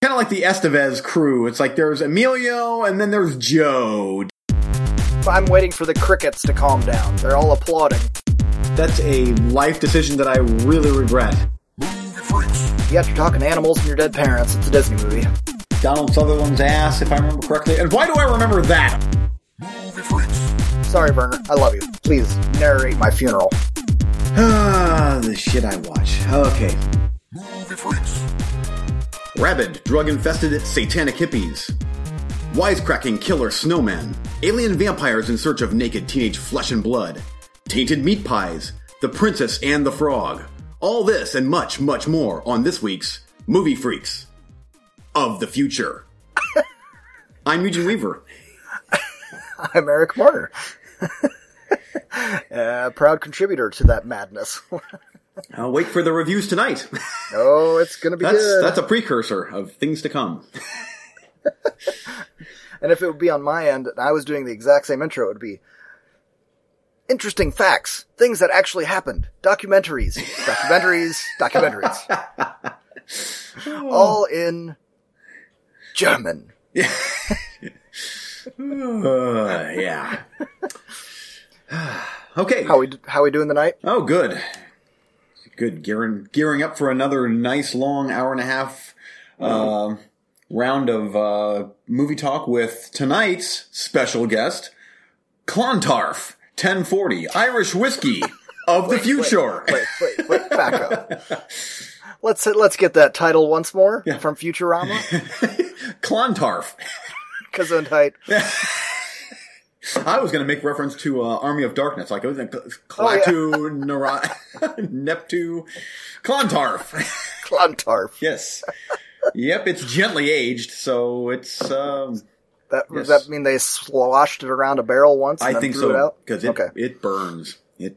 Kind of like the Estevez crew. It's like there's Emilio and then there's Joe. I'm waiting for the crickets to calm down. They're all applauding. That's a life decision that I really regret. Yet you're talking animals and your dead parents. It's a Disney movie. Donald Sutherland's ass, if I remember correctly. And why do I remember that? Sorry, Werner. I love you. Please narrate my funeral. Ah, the shit I watch. Okay. Rabid, drug infested satanic hippies. Wisecracking killer snowmen. Alien vampires in search of naked teenage flesh and blood. Tainted meat pies. The Princess and the Frog. All this and much, much more on this week's Movie Freaks of the Future. I'm Eugene Weaver. I'm Eric Marner. uh, proud contributor to that madness. I'll wait for the reviews tonight. oh, it's gonna be that's, good. That's a precursor of things to come. and if it would be on my end, and I was doing the exact same intro, it would be interesting facts, things that actually happened, documentaries, documentaries, documentaries. All in German. Yeah. uh, yeah. okay. How we how we doing tonight? Oh, good. Good. Gearing gearing up for another nice long hour and a half uh, round of uh, movie talk with tonight's special guest, Clontarf, 1040 Irish whiskey of the future. Wait, wait, wait, back up. Let's let's get that title once more yeah. from Futurama. Clontarf. Gesundheit. I was going to make reference to uh, Army of Darkness, like it was Klaatu, oh, yeah. Nara- Neptu, Clontarf. Clontarf. yes. Yep, it's gently aged, so it's. Um, that yes. does that mean they sloshed it around a barrel once? I think so. It because it, okay. it burns. It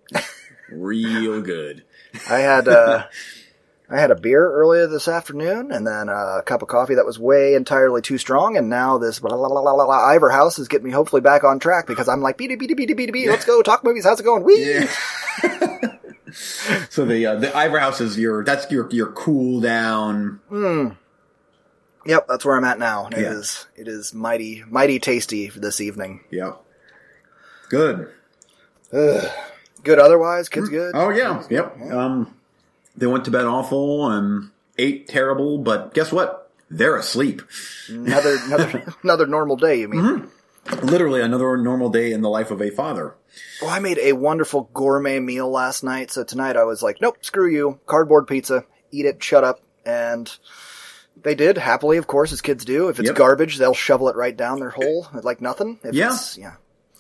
real good. I had uh, I had a beer earlier this afternoon, and then a cup of coffee that was way entirely too strong, and now this blah, blah, blah, blah, blah, Ivor House is getting me hopefully back on track because I'm like, beady, beady, beady, beady, beady, let's go talk movies. How's it going? Wee. Yeah. so the uh, the Ivor House is your that's your your cool down. Mm. Yep, that's where I'm at now. It yeah. is it is mighty mighty tasty for this evening. Yep. Good. Ugh. Good otherwise, kids good. Oh yeah, yep. Um they went to bed awful and ate terrible, but guess what? They're asleep. Another another another normal day. You mean? Mm-hmm. Literally another normal day in the life of a father. Well, I made a wonderful gourmet meal last night, so tonight I was like, nope, screw you, cardboard pizza, eat it, shut up, and they did happily, of course, as kids do. If it's yep. garbage, they'll shovel it right down their hole like nothing. If yeah, yeah.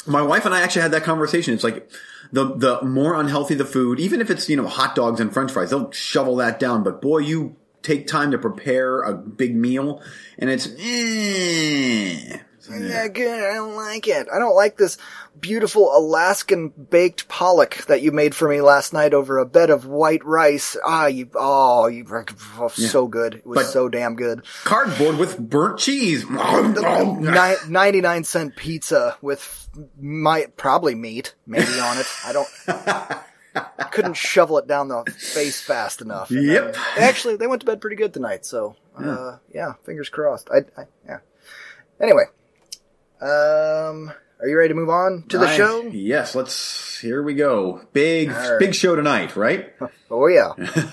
My wife and I actually had that conversation. It's like the the more unhealthy the food, even if it's you know hot dogs and French fries, they'll shovel that down. But boy, you take time to prepare a big meal, and it's. Eh. Yeah, good. I don't like it. I don't like this beautiful Alaskan baked pollock that you made for me last night over a bed of white rice. Ah, you, oh, you, oh, yeah. so good. It was but so damn good. Cardboard with burnt cheese. Ni- 99 cent pizza with my, probably meat, maybe on it. I don't, I couldn't shovel it down the face fast enough. And yep. Then, actually, they went to bed pretty good tonight, so, uh, yeah, fingers crossed. I, I yeah. Anyway, um, are you ready to move on to the I, show? Yes, let's. Here we go. Big, right. big show tonight, right? oh yeah.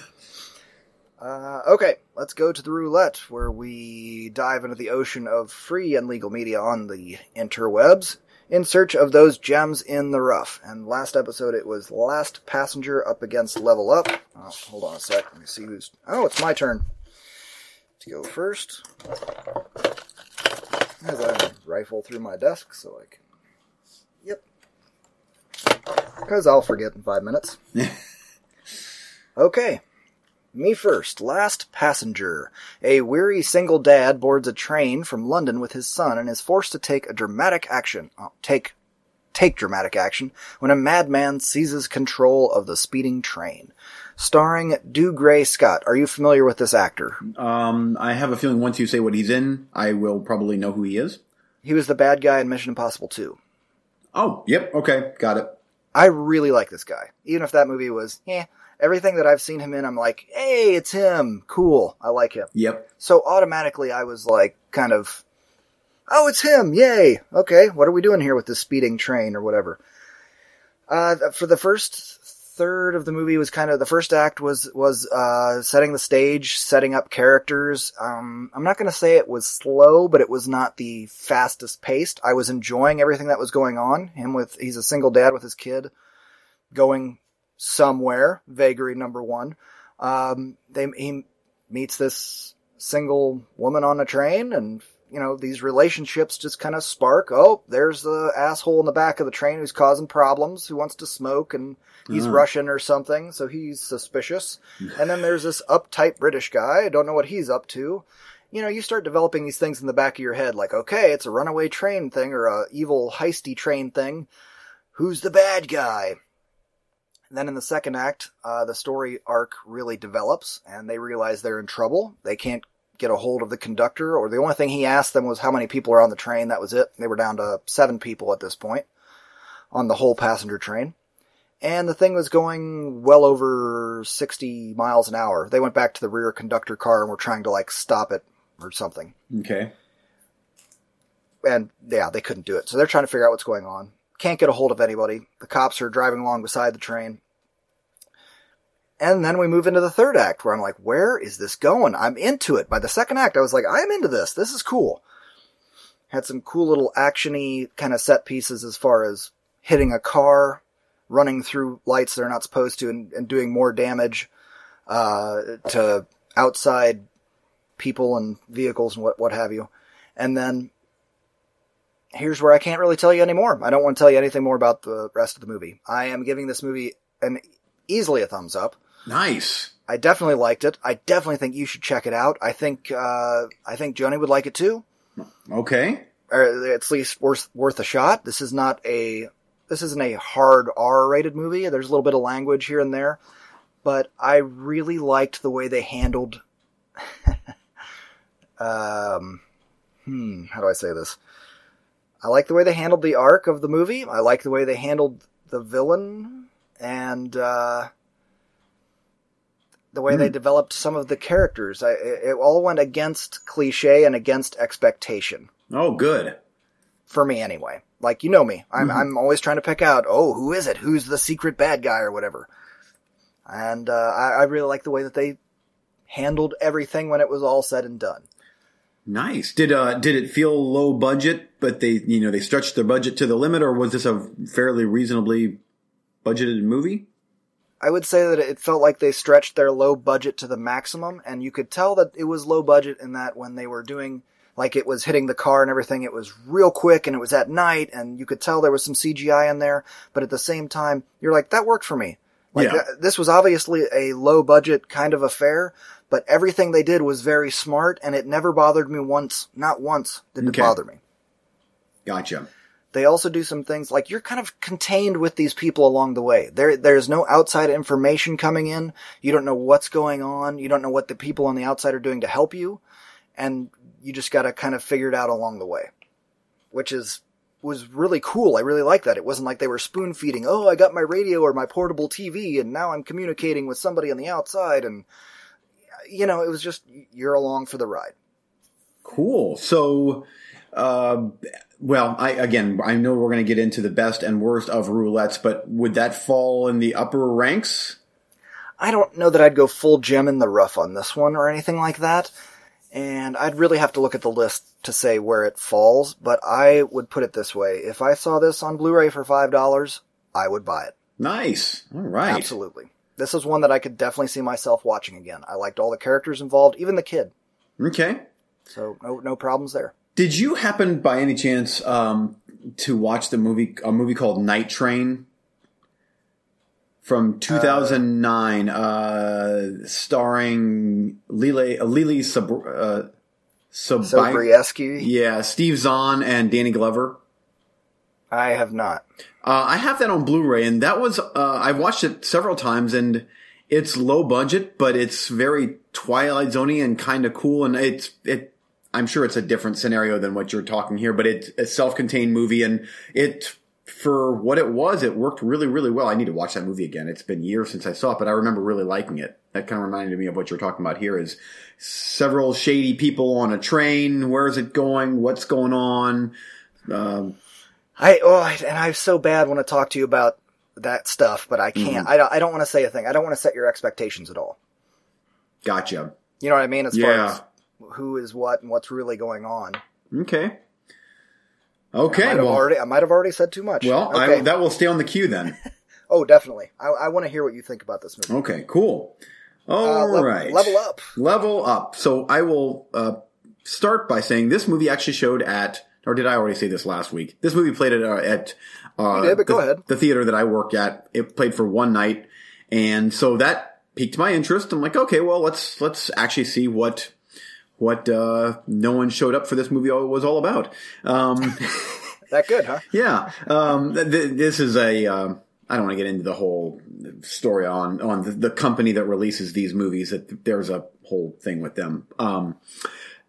uh, okay, let's go to the roulette where we dive into the ocean of free and legal media on the interwebs in search of those gems in the rough. And last episode it was Last Passenger up against Level Up. Oh, hold on a sec. Let me see who's. Oh, it's my turn to go first. As I rifle through my desk so I can. Yep. Because I'll forget in five minutes. okay. Me first. Last passenger. A weary single dad boards a train from London with his son and is forced to take a dramatic action. Oh, take take dramatic action when a madman seizes control of the speeding train starring Dougray Scott. Are you familiar with this actor? Um, I have a feeling once you say what he's in, I will probably know who he is. He was the bad guy in Mission Impossible 2. Oh, yep, okay, got it. I really like this guy. Even if that movie was, yeah, Everything that I've seen him in, I'm like, hey, it's him. Cool. I like him. Yep. So automatically I was like, kind of, oh, it's him. Yay. Okay. What are we doing here with this speeding train or whatever? Uh, for the first third of the movie was kind of the first act was was uh, setting the stage, setting up characters. Um, I'm not going to say it was slow, but it was not the fastest paced. I was enjoying everything that was going on. Him with he's a single dad with his kid, going somewhere. Vagary number one. Um, they he meets this single woman on a train and you know, these relationships just kind of spark. Oh, there's the asshole in the back of the train who's causing problems, who wants to smoke, and he's Uh-huh. Russian or something, so he's suspicious. and then there's this uptight British guy. I don't know what he's up to. You know, you start developing these things in the back of your head, like, okay, it's a runaway train thing or a evil heisty train thing. Who's the bad guy? And then in the second act, uh, the story arc really develops, and they realize they're in trouble. They can't get a hold of the conductor, or the only thing he asked them was how many people are on the train. That was it. They were down to seven people at this point on the whole passenger train. And the thing was going well over 60 miles an hour. They went back to the rear conductor car and were trying to like stop it or something. Okay. And yeah, they couldn't do it. So they're trying to figure out what's going on. Can't get a hold of anybody. The cops are driving along beside the train. And then we move into the third act where I'm like, where is this going? I'm into it. By the second act, I was like, I'm into this. This is cool. Had some cool little actiony kind of set pieces as far as hitting a car, running through lights they're not supposed to, and, and doing more damage uh, to outside people and vehicles and what what have you. And then here's where I can't really tell you anymore. I don't want to tell you anything more about the rest of the movie. I am giving this movie an easily a thumbs up. Nice. I definitely liked it. I definitely think you should check it out. I think uh, I think Joni would like it too, Okay. or at least worth worth a shot. This is not a this isn't a hard R rated movie. There's a little bit of language here and there, but I really liked the way they handled. um, hmm, how do I say this? I like the way they handled the arc of the movie. I like the way they handled the villain and uh, the way they developed some of the characters. I, it, all went against cliche and against expectation Oh, good. for me anyway. Like you know me, I'm I'm always trying to pick out. Oh, who is it? Who's the secret bad guy or whatever? And uh, I, I really like the way that they handled everything when it was all said and done. Nice. Did uh did it feel low budget, but they you know they stretched their budget to the limit, or was this a fairly reasonably budgeted movie? I would say that it felt like they stretched their low budget to the maximum, and you could tell that it was low budget in that when they were doing, like it was hitting the car and everything, it was real quick and it was at night, and you could tell there was some CGI in there, but at the same time, you're like, that worked for me. Like, Yeah. th- this was obviously a low budget kind of affair, but everything they did was very smart, and it never bothered me once. Not once did Okay. it bother me. Gotcha. They also do some things like you're kind of contained with these people along the way. There, there's no outside information coming in. You don't know what's going on. You don't know what the people on the outside are doing to help you. And you just gotta kind of figure it out along the way. Which is, was really cool. I really like that. It wasn't like they were spoon feeding, oh, I got my radio or my portable TV and now I'm communicating with somebody on the outside and, you know, it was just, you're along for the ride. Cool. So, uh, well, I again, I know we're going to get into the best and worst of roulettes, but would that fall in the upper ranks? I don't know that I'd go full gem in the rough on this one or anything like that. And I'd really have to look at the list to say where it falls, but I would put it this way. If I saw this on Blu-ray for $5, I would buy it. Nice. All right. Absolutely. This is one that I could definitely see myself watching again. I liked all the characters involved, even the kid. Okay. So no no problems there. Did you happen by any chance um, to watch the movie a movie called Night Train from 2009 uh, starring Lily uh, Lily uh, Sobrieski, Yeah, Steve Zahn and Danny Glover. I have not. Uh, I have that on Blu-ray, and that was uh, I watched it several times, and it's low budget, but it's very Twilight Zoney and kind of cool, and it's it. I'm sure it's a different scenario than what you're talking here, but it's a self-contained movie, and it for what it was, it worked really, really well. I need to watch that movie again. It's been years since I saw it, but I remember really liking it. That kind of reminded me of what you're talking about here is several shady people on a train. Where is it going? What's going on? Um, I oh, and I so bad want to talk to you about that stuff, but I can't. Mm-hmm. I don't. I don't want to say a thing. I don't want to set your expectations at all. gotcha. You know what I mean? As far Yeah. as who is what and what's really going on. Okay. I Okay. might have already. I might have already said too much. well, okay. I, that will stay on the queue then. oh, definitely. I, I want to hear what you think about this movie. Okay. Cool. Uh, All right. Level up. Level up. So I will uh, start by saying this movie actually showed at, or did I already say this last week? This movie played at, uh, at uh, did, the, go ahead. the theater that I work at. It played for one night, and so that piqued my interest. I'm like, okay, well, let's let's actually see what what uh, no one showed up for this movie was all about. Um, That good, huh? yeah, um, th- th- this is a. Um, I don't want to get into the whole story on on the, the company that releases these movies. That there's a whole thing with them. Um,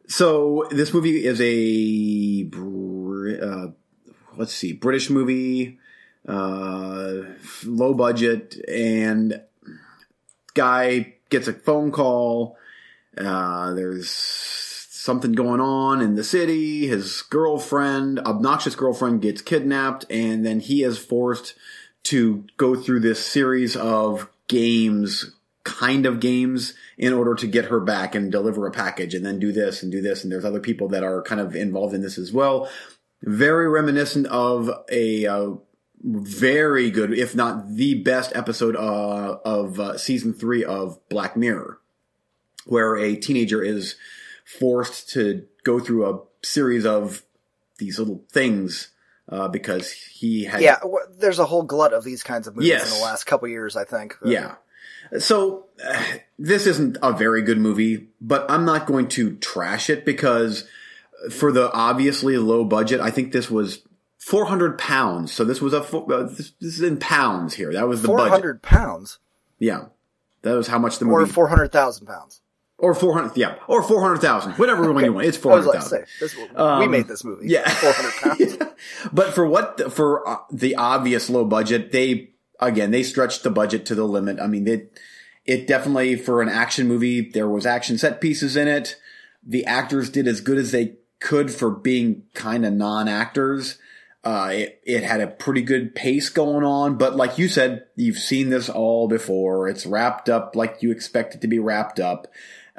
so this movie is a uh, let's see, British movie, uh, low budget, and guy gets a phone call. Uh, there's something going on in the city. His girlfriend, obnoxious girlfriend, gets kidnapped, and then he is forced to go through this series of games, kind of games, in order to get her back and deliver a package, and then do this and do this. And there's other people that are kind of involved in this as well. Very reminiscent of a uh, very good, if not the best episode uh, of uh, season three of Black Mirror, where a teenager is forced to go through a series of these little things uh, because he had Yeah. There's a whole glut of these kinds of movies Yes. in the last couple years. I think. Yeah. So uh, this isn't a very good movie, but I'm not going to trash it because for the obviously low budget, I think this was 400 pounds. So this was a uh, this, this is in pounds here. That was the Four budget. hundred pounds Yeah. That was how much the movie. or four hundred thousand pounds. Or 400 yeah, or 400,000. Whatever one you want. It's I like, 400,000. say, we Um, made this movie. Yeah. four hundred pounds. but for what for uh, the obvious low budget, they again they stretched the budget to the limit. I mean, it it definitely for an action movie there was action set pieces in it. The actors did as good as they could for being kind of non actors. Uh, it, it had a pretty good pace going on, but like you said, you've seen this all before. It's wrapped up like you expect it to be wrapped up.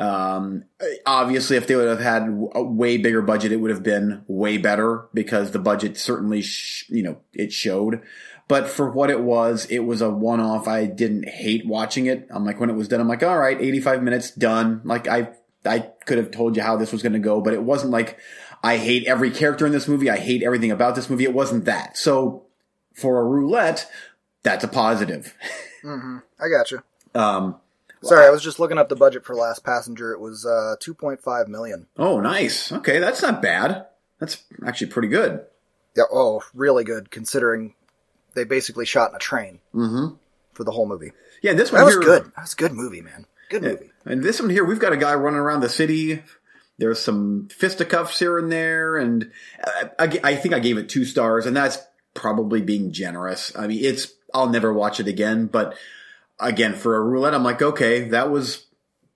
Um, obviously, if they would have had a way bigger budget, it would have been way better because the budget certainly, sh- you know, it showed. But for what it was, it was a one off. I didn't hate watching it. I'm like, when it was done, I'm like, all right, 85 minutes done. Like I, I could have told you how this was going to go, but it wasn't like I hate every character in this movie. I hate everything about this movie. It wasn't that. So for a roulette, that's a positive. hmm I got you. Um, Sorry, I was just looking up the budget for Last Passenger. It was uh, two point five million. Oh, nice. Okay, that's not bad. That's actually pretty good. Yeah. Oh, really good considering they basically shot in a train Mm-hmm. for the whole movie. Yeah, this one That was good. That was a good movie, man. Good Yeah. movie. And this one here, we've got a guy running around the city. There's some fisticuffs here and there, and I, I, I think I gave it two stars, and that's probably being generous. I mean, it's I'll never watch it again, but again, for a roulette, I'm like, okay, that was.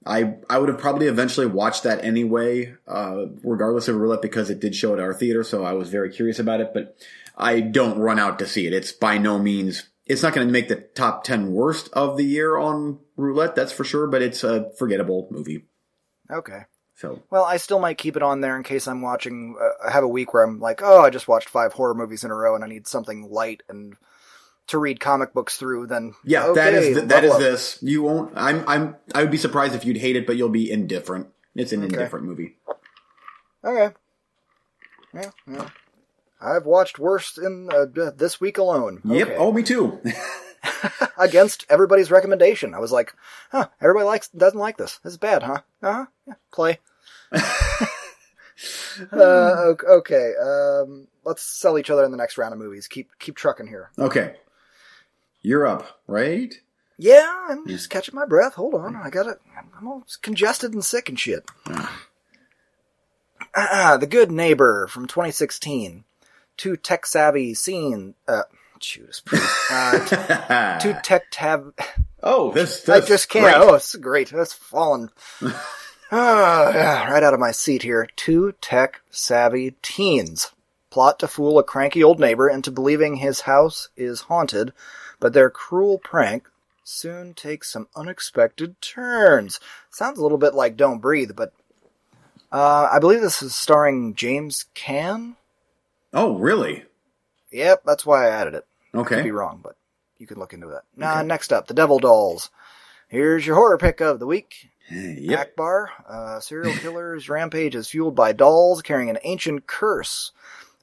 I I would have probably eventually watched that anyway, uh, regardless of roulette, because it did show at our theater, so I was very curious about it. But I don't run out to see it. It's by no means. It's not going to make the top ten worst of the year on roulette, that's for sure. But it's a forgettable movie. Okay. So Well, I still might keep it on there in case I'm watching. Uh, I have a week where I'm like, oh, I just watched five horror movies in a row, and I need something light and to read comic books through. Then yeah, okay, that is th- that is this. You won't. I'm I'm. I would be surprised if you'd hate it, but you'll be indifferent. It's an Okay. indifferent movie. Okay. Yeah, yeah. I've watched worse in uh, this week alone. Yep. Oh, me too. Against everybody's recommendation, I was like, "Huh? Everybody likes doesn't like this. This is bad, huh? Uh huh. Yeah, play." uh, okay. Um, let's sell each other in the next round of movies. Keep keep trucking here. okay. You're up, right? Yeah, I'm just catching my breath. Hold on, I got it. I'm all congested and sick and shit. Ah, the Good Neighbor from 2016. two tech savvy scene. Uh, Judas Priest. Uh, two tech tab. oh, this, I just can't. great. Oh, it's great. That's fallen. Ah, yeah, right out of my seat here. Two tech savvy teens plot to fool a cranky old neighbor into believing his house is haunted, but their cruel prank soon takes some unexpected turns. Sounds a little bit like Don't Breathe, but uh, I believe this is starring James Caan. Oh, really? Yep, that's why I added it. okay Could Okay. be wrong, but you can look into that. Nah, next up, The Devil Dolls. Here's your horror pick of the week. Yep. Akbar, a serial killer's rampage is fueled by dolls carrying an ancient curse.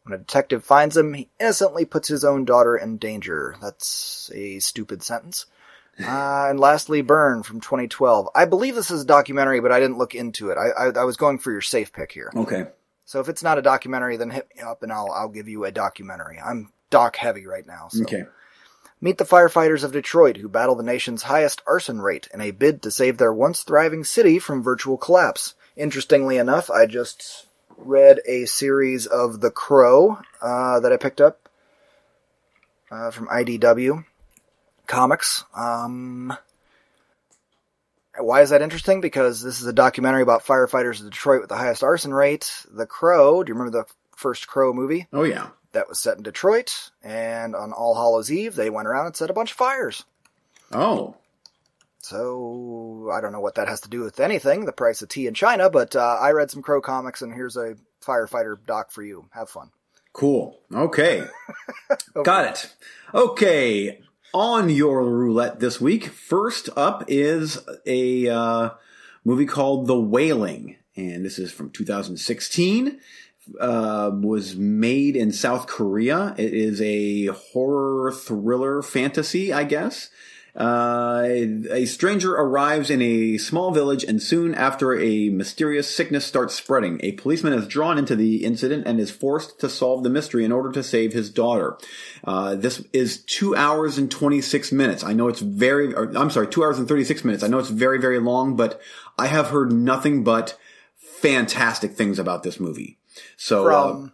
When a detective finds him, he innocently puts his own daughter in danger. That's a stupid sentence. Uh, and lastly, Burn from 2012. I believe this is a documentary, but I didn't look into it. I, I, I was going for your safe pick here. Okay. So if it's not a documentary, then hit me up and I'll I'll give you a documentary. I'm doc heavy right now. So. Okay. Meet the firefighters of Detroit who battle the nation's highest arson rate in a bid to save their once thriving city from virtual collapse. Interestingly enough, I just read a series of The Crow uh, that I picked up uh, from IDW Comics. Um, why is that interesting? Because this is a documentary about firefighters of Detroit with the highest arson rate. The Crow, do you remember the first Crow movie? Oh, yeah. that was set in Detroit, and on All Hallows Eve, they went around and set a bunch of fires. Oh. So I don't know what that has to do with anything, the price of tea in China, but uh, I read some Crow comics, and here's a firefighter doc for you. Have fun. Cool. Okay. Got it. Okay. On your roulette this week, first up is a uh, movie called The Wailing. And this is from 2016. Uh, was made in South Korea. It is a horror thriller fantasy, I guess. Uh, a stranger arrives in a small village, and soon after, a mysterious sickness starts spreading. A policeman is drawn into the incident and is forced to solve the mystery in order to save his daughter. Uh, this is two hours and 26 minutes. I know it's very, or, I'm sorry, two hours and 36 minutes. I know it's very, very long, but I have heard nothing but fantastic things about this movie. So, From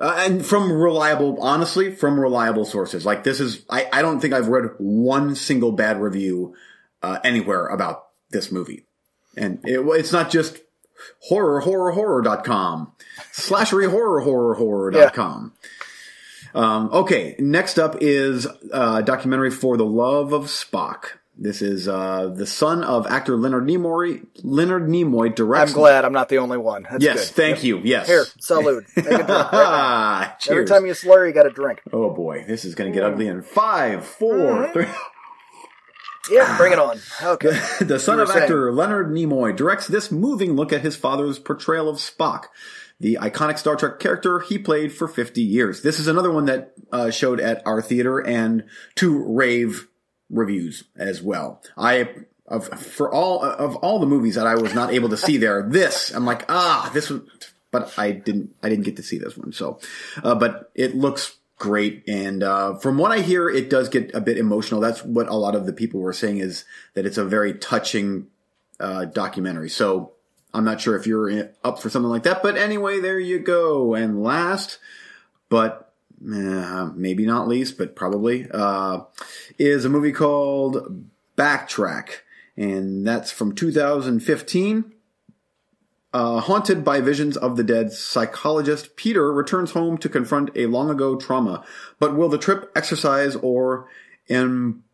uh, and from reliable, honestly, from reliable sources. Like this is, I, I don't think I've read one single bad review uh, anywhere about this movie. And it, it's not just horror, horror, horror.com, slashery horror, horror, horror.com. Um, okay, next up is a documentary for the love of Spock. This is uh, the son of actor Leonard Nimoy. Leonard Nimoy directs. I'm glad I'm not the only one. That's Yes, good. thank you. Yes. Here, salute. Right now. Every time you slur, you got a drink. Oh boy, this is going to get ugly in five, four, three. Yeah, bring it on. Okay. the son of saying. actor Leonard Nimoy directs this moving look at his father's portrayal of Spock, the iconic Star Trek character he played for 50 years. This is another one that uh, showed at our theater and to rave reviews as well. I of for all of all the movies that I was not able to see there, this I'm like ah this was, but I didn't I didn't get to see this one. So, uh, but it looks great and uh, from what I hear, it does get a bit emotional. That's what a lot of the people were saying is that it's a very touching uh, documentary. So I'm not sure if you're up for something like that, but anyway, there you go. And last, but uh, maybe not least, but probably, uh, is a movie called Backtrack. And that's from 2015. Uh, haunted by visions of the dead, psychologist Peter returns home to confront a long ago trauma. But will the trip exercise or in,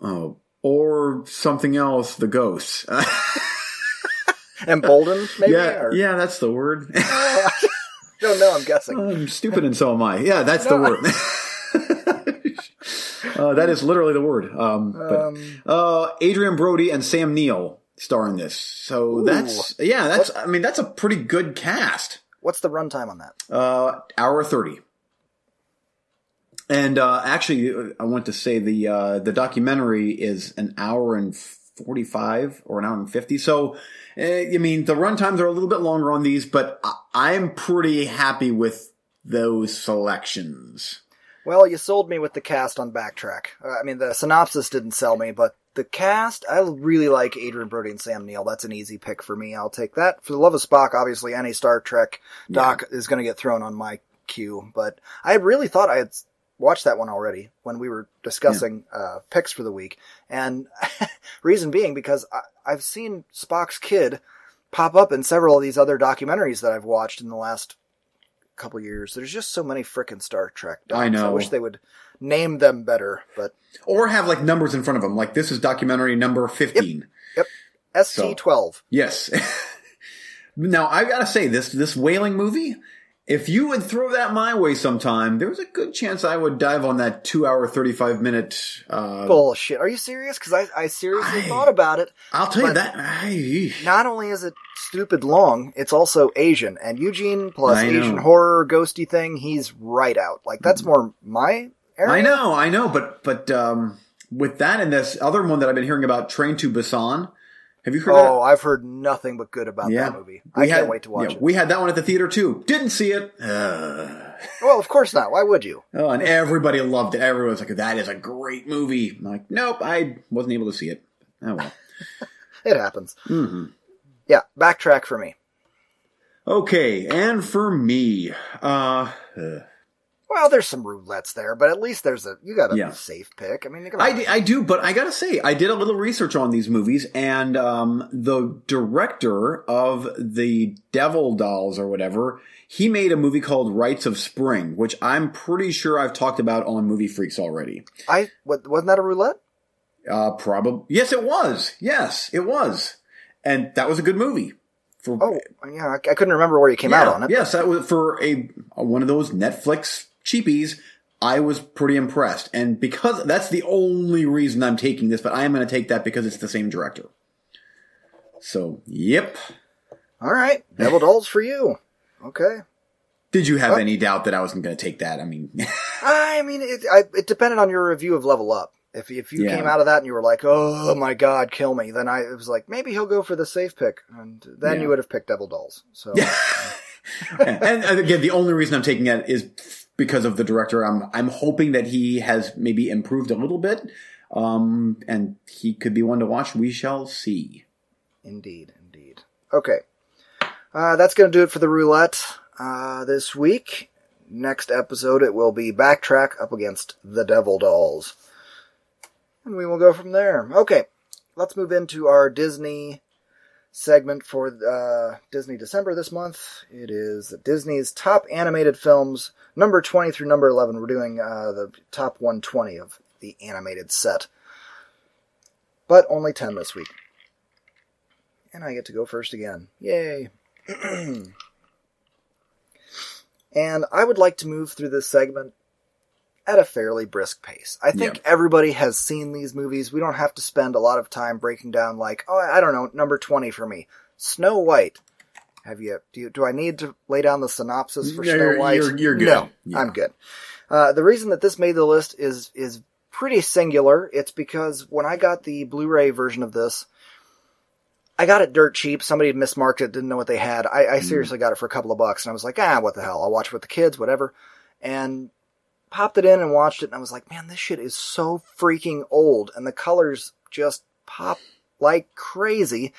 oh, or something else the ghosts? Emboldened, maybe? yeah, Or- yeah, that's the word. Don't know, I'm guessing. I'm stupid and so am I. Yeah, that's the word. uh, that is literally the word. Um, but, Um, uh, Adrien Brody and Sam Neill star in this. So Ooh. that's, yeah, that's, I mean, that's a pretty good cast. What's the runtime on that? Uh, hour 30. And, uh, actually, I want to say the, uh, the documentary is an hour and 45 or an hour and 50. So, uh, I mean, the runtimes are a little bit longer on these, but I, I'm pretty happy with those selections. Well, you sold me with the cast on Backtrack. Uh, I mean, the synopsis didn't sell me, but the cast, I really like Adrien Brody and Sam Neill. That's an easy pick for me. I'll take that. For the love of Spock, obviously, any Star Trek doc is going to get thrown on my queue, but I really thought I had watched that one already when we were discussing uh, picks for the week. And reason being because I, I've seen Spock's kid pop up in several of these other documentaries that I've watched in the last couple years. There's just so many frickin' Star Trek. Docs. I know. I wish they would name them better, but Or have like numbers in front of them. Like this is documentary number 15. ST12. Yes. now I've gotta say this this wailing movie. If you would throw that my way sometime, there's a good chance I would dive on that two hour thirty five minute. Uh, Bullshit. Are you serious? Because I, I seriously I- thought about it. I'll tell you that. I, Not only is it stupid long, it's also Asian. And Eugene plus. Asian horror ghosty thing, he's right out. Like that's more my area. I know, I know, but but um, with that and this other one that I've been hearing about, Train to Busan. Have you heard? Oh, I've heard nothing but good about that? that movie. We I can't wait to watch yeah, it. We had that one at the theater too. Didn't see it. Uh, Well, of course not. Why would you? oh, and everybody loved it. Everyone was like, "That is a great movie." I'm like, nope, I wasn't able to see it. Oh well. It happens. hmm Yeah, backtrack for me. Okay, and for me, uh, uh, Well, there's some roulettes there, but at least there's a you got a Yeah. safe pick. I mean, I, d- I do, but I gotta say, I did a little research on these movies, and um, the director of the Devil Dolls or whatever, he made a movie called Rites of Spring, which I'm pretty sure I've talked about on Movie Freaks already. I what, wasn't that a roulette? Uh, probably yes, it was. Yes, it was, and that was a good movie. For Oh, yeah, I, I couldn't remember where you came out on it. Yes, that was for a one of those Netflix cheapies. I was pretty impressed, and because that's the only reason I'm taking this, but I am going to take that because it's the same director. So, yep. All right, Devil Dolls for you. Okay. Did you have Oh. any doubt that I wasn't going to take that? I mean, I mean, it, I, it depended on your review of Level Up. If if you Yeah. came out of that and you were like, "Oh my God, kill me," then I it was like, maybe he'll go for the safe pick, and then Yeah. you would have picked Devil Dolls. So and, and again, the only reason I'm taking it is because of the director. I'm I'm hoping that he has maybe improved a little bit, um, and he could be one to watch. We shall see. Indeed, indeed. Okay. Uh, that's going to do it for the roulette uh, this week. Next episode, it will be Backtrack up against the Devil Dolls. And we will go from there. Okay, let's move into our Disney segment for uh, Disney December this month. It is Disney's top animated films, number 20 through number 11. We're doing uh, the top 120 of the animated set. But only 10 this week. And I get to go first again. Yay. and I would like to move through this segment at a fairly brisk pace. I think Yeah. everybody has seen these movies. We don't have to spend a lot of time breaking down like, oh, I don't know, number 20 for me. Snow White. Have you do, you, do I need to lay down the synopsis for Snow White? you're- you're good. No, Yeah. I'm good. Uh, the reason that this made the list is is pretty singular. It's because when I got the Blu-ray version of this, I got it dirt cheap. Somebody had mismarked it, didn't know what they had. I, I seriously got it for a couple of bucks, and I was like, ah, what the hell? I'll watch it with the kids, whatever. And popped it in and watched it, and I was like, man, this shit is so freaking old, and the colors just pop like crazy.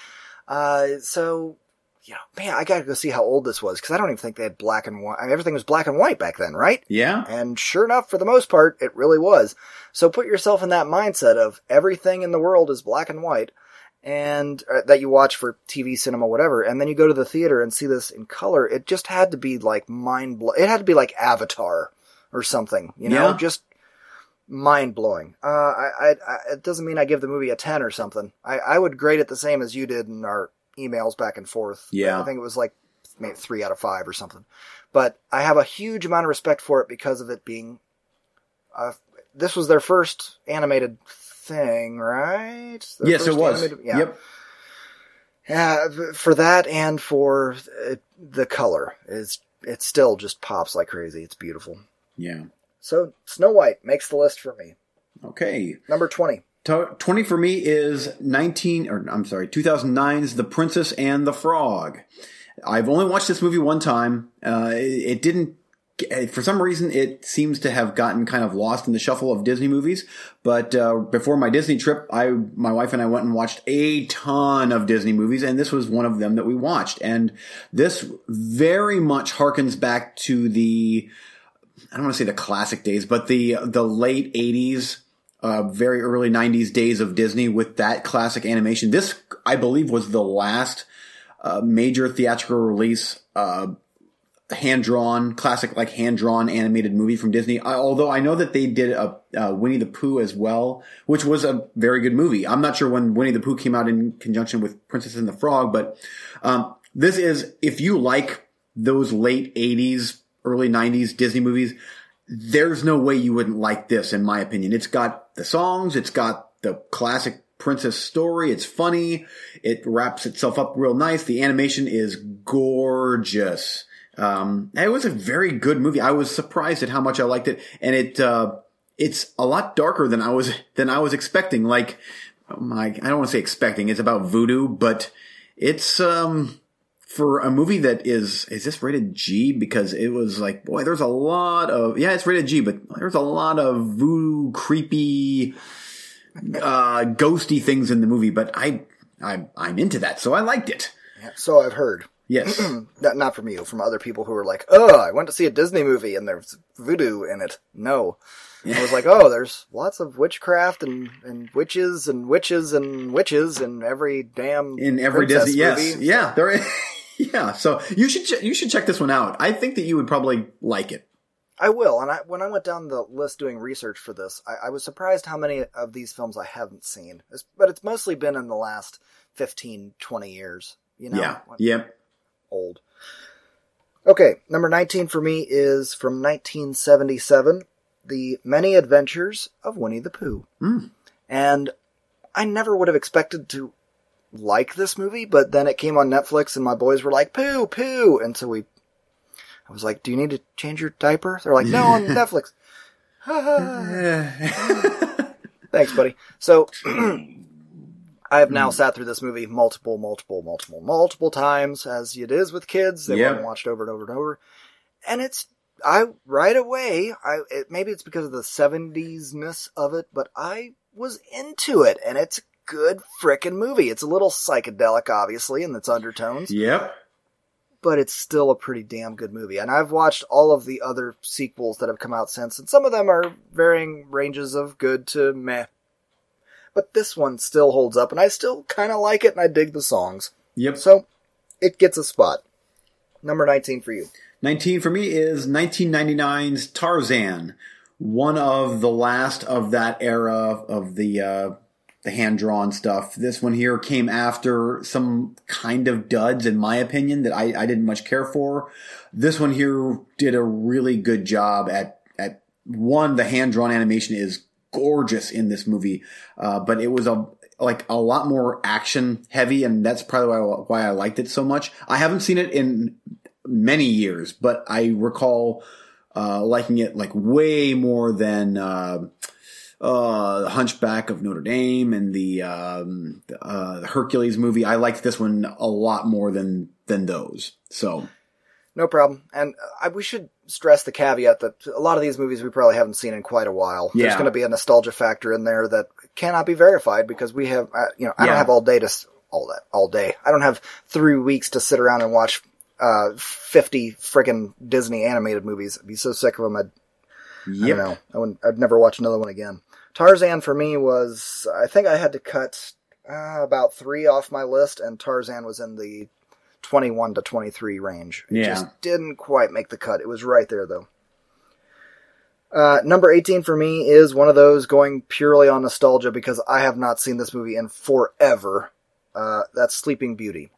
Uh, so, you know, man, I gotta go see how old this was, because I don't even think they had black and white. I mean, everything was black and white back then, right? Yeah. And sure enough, for the most part, it really was. So put yourself in that mindset of everything in the world is black and white, and uh, that you watch for TV, cinema, whatever, and then you go to the theater and see this in color. It just had to be like mind blow. It had to be like Avatar or something, you know, Yeah. just mind blowing. Uh, I, I, I, it doesn't mean I give the movie a ten or something. I, I would grade it the same as you did in our emails back and forth. Yeah. I think it was like maybe three out of five or something. But I have a huge amount of respect for it because of it being. Uh, this was their first animated thing, right? Their yes, it was. animated- yeah. Yep. Yeah, for that and for the color is it still just pops like crazy. It's beautiful. Yeah. So Snow White makes the list for me. Okay. Number twenty. 20 for me is 19, or I'm sorry, 2009's The Princess and the Frog. I've only watched this movie one time. Uh, it, it didn't for some reason it seems to have gotten kind of lost in the shuffle of Disney movies. But uh, before my Disney trip, I my wife and I went and watched a ton of Disney movies, and this was one of them that we watched. And this very much harkens back to the I don't want to say the classic days, but the the late '80s. Uh, very early 90s days of Disney with that classic animation. This, I believe, was the last uh, major theatrical release uh, hand drawn, classic like hand drawn animated movie from Disney. I, although I know that they did a, a, Winnie the Pooh as well, which was a very good movie. I'm not sure when Winnie the Pooh came out in conjunction with Princess and the Frog, but um, this is if you like those late '80s, early '90s Disney movies. There's no way you wouldn't like this, in my opinion. It's got the songs, it's got the classic princess story. It's funny. It wraps itself up real nice. The animation is gorgeous. Um, it was a very good movie. I was surprised at how much I liked it, and it uh, it's a lot darker than I was than I was expecting. Like, oh my, I don't want to say expecting. It's about voodoo, but it's um for a movie that is is this rated G because it was like boy, there's a lot of yeah, it's rated G, but there's a lot of voodoo creepy uh ghosty things in the movie. But I I I'm into that, so I liked it. Yeah, so I've heard. Yes. not, not from you, from other people who were like, oh, I went to see a Disney movie and there's voodoo in it. No. I was like, oh, there's lots of witchcraft and, and witches and witches and witches in every damn in every Disney. Movie. Yes, yeah, there is. yeah, so you should ch- you should check this one out. I think that you would probably like it. I will. And I, when I went down the list doing research for this, I, I was surprised how many of these films I haven't seen. It's, but it's mostly been in the last 15, 20 years. You know? Yeah. Yep old. Okay, number 19 for me is from 1977, The Many Adventures of Winnie the Pooh. Mm. And I never would have expected to like this movie, but then it came on Netflix and my boys were like, Pooh, Pooh! And so we, I was like, do you need to change your diaper? They're like, no, on Netflix. Thanks, buddy. So, I have now sat through this movie multiple, multiple, multiple, multiple times, as it is with kids. They yep. want watched over and over and over. And it's, I, right away, I, it, maybe it's because of the 70s ness of it, but I was into it, and it's good frickin' movie. It's a little psychedelic, obviously, in its undertones. Yep. But it's still a pretty damn good movie. And I've watched all of the other sequels that have come out since, and some of them are varying ranges of good to meh but this one still holds up, and I still kind of like it, and I dig the songs. Yep. So it gets a spot. Number 19 for you. 19 for me is 1999's Tarzan, one of the last of that era of the uh, the hand drawn stuff. This one here came after some kind of duds, in my opinion, that I, I didn't much care for. This one here did a really good job at at one. The hand drawn animation is gorgeous in this movie, uh, but it was a like a lot more action heavy, and that's probably why, why I liked it so much. I haven't seen it in many years, but I recall uh, liking it like way more than uh, uh, Hunchback of Notre Dame and the, um, uh, the Hercules movie. I liked this one a lot more than than those. So no problem. And uh, I, we should stress the caveat that a lot of these movies we probably haven't seen in quite a while. Yeah. There's going to be a nostalgia factor in there that cannot be verified because we have, uh, you know, I yeah. don't have all day to all that all day. I don't have three weeks to sit around and watch uh, 50 friggin' Disney animated movies. I'd be so sick of them. I'd, yep. I don't know. I would, I'd never watch another one again. Tarzan for me was, I think I had to cut uh, about three off my list, and Tarzan was in the 21 to 23 range. It yeah. just didn't quite make the cut. It was right there though. Uh, number 18 for me is one of those going purely on nostalgia because I have not seen this movie in forever. Uh, that's Sleeping Beauty.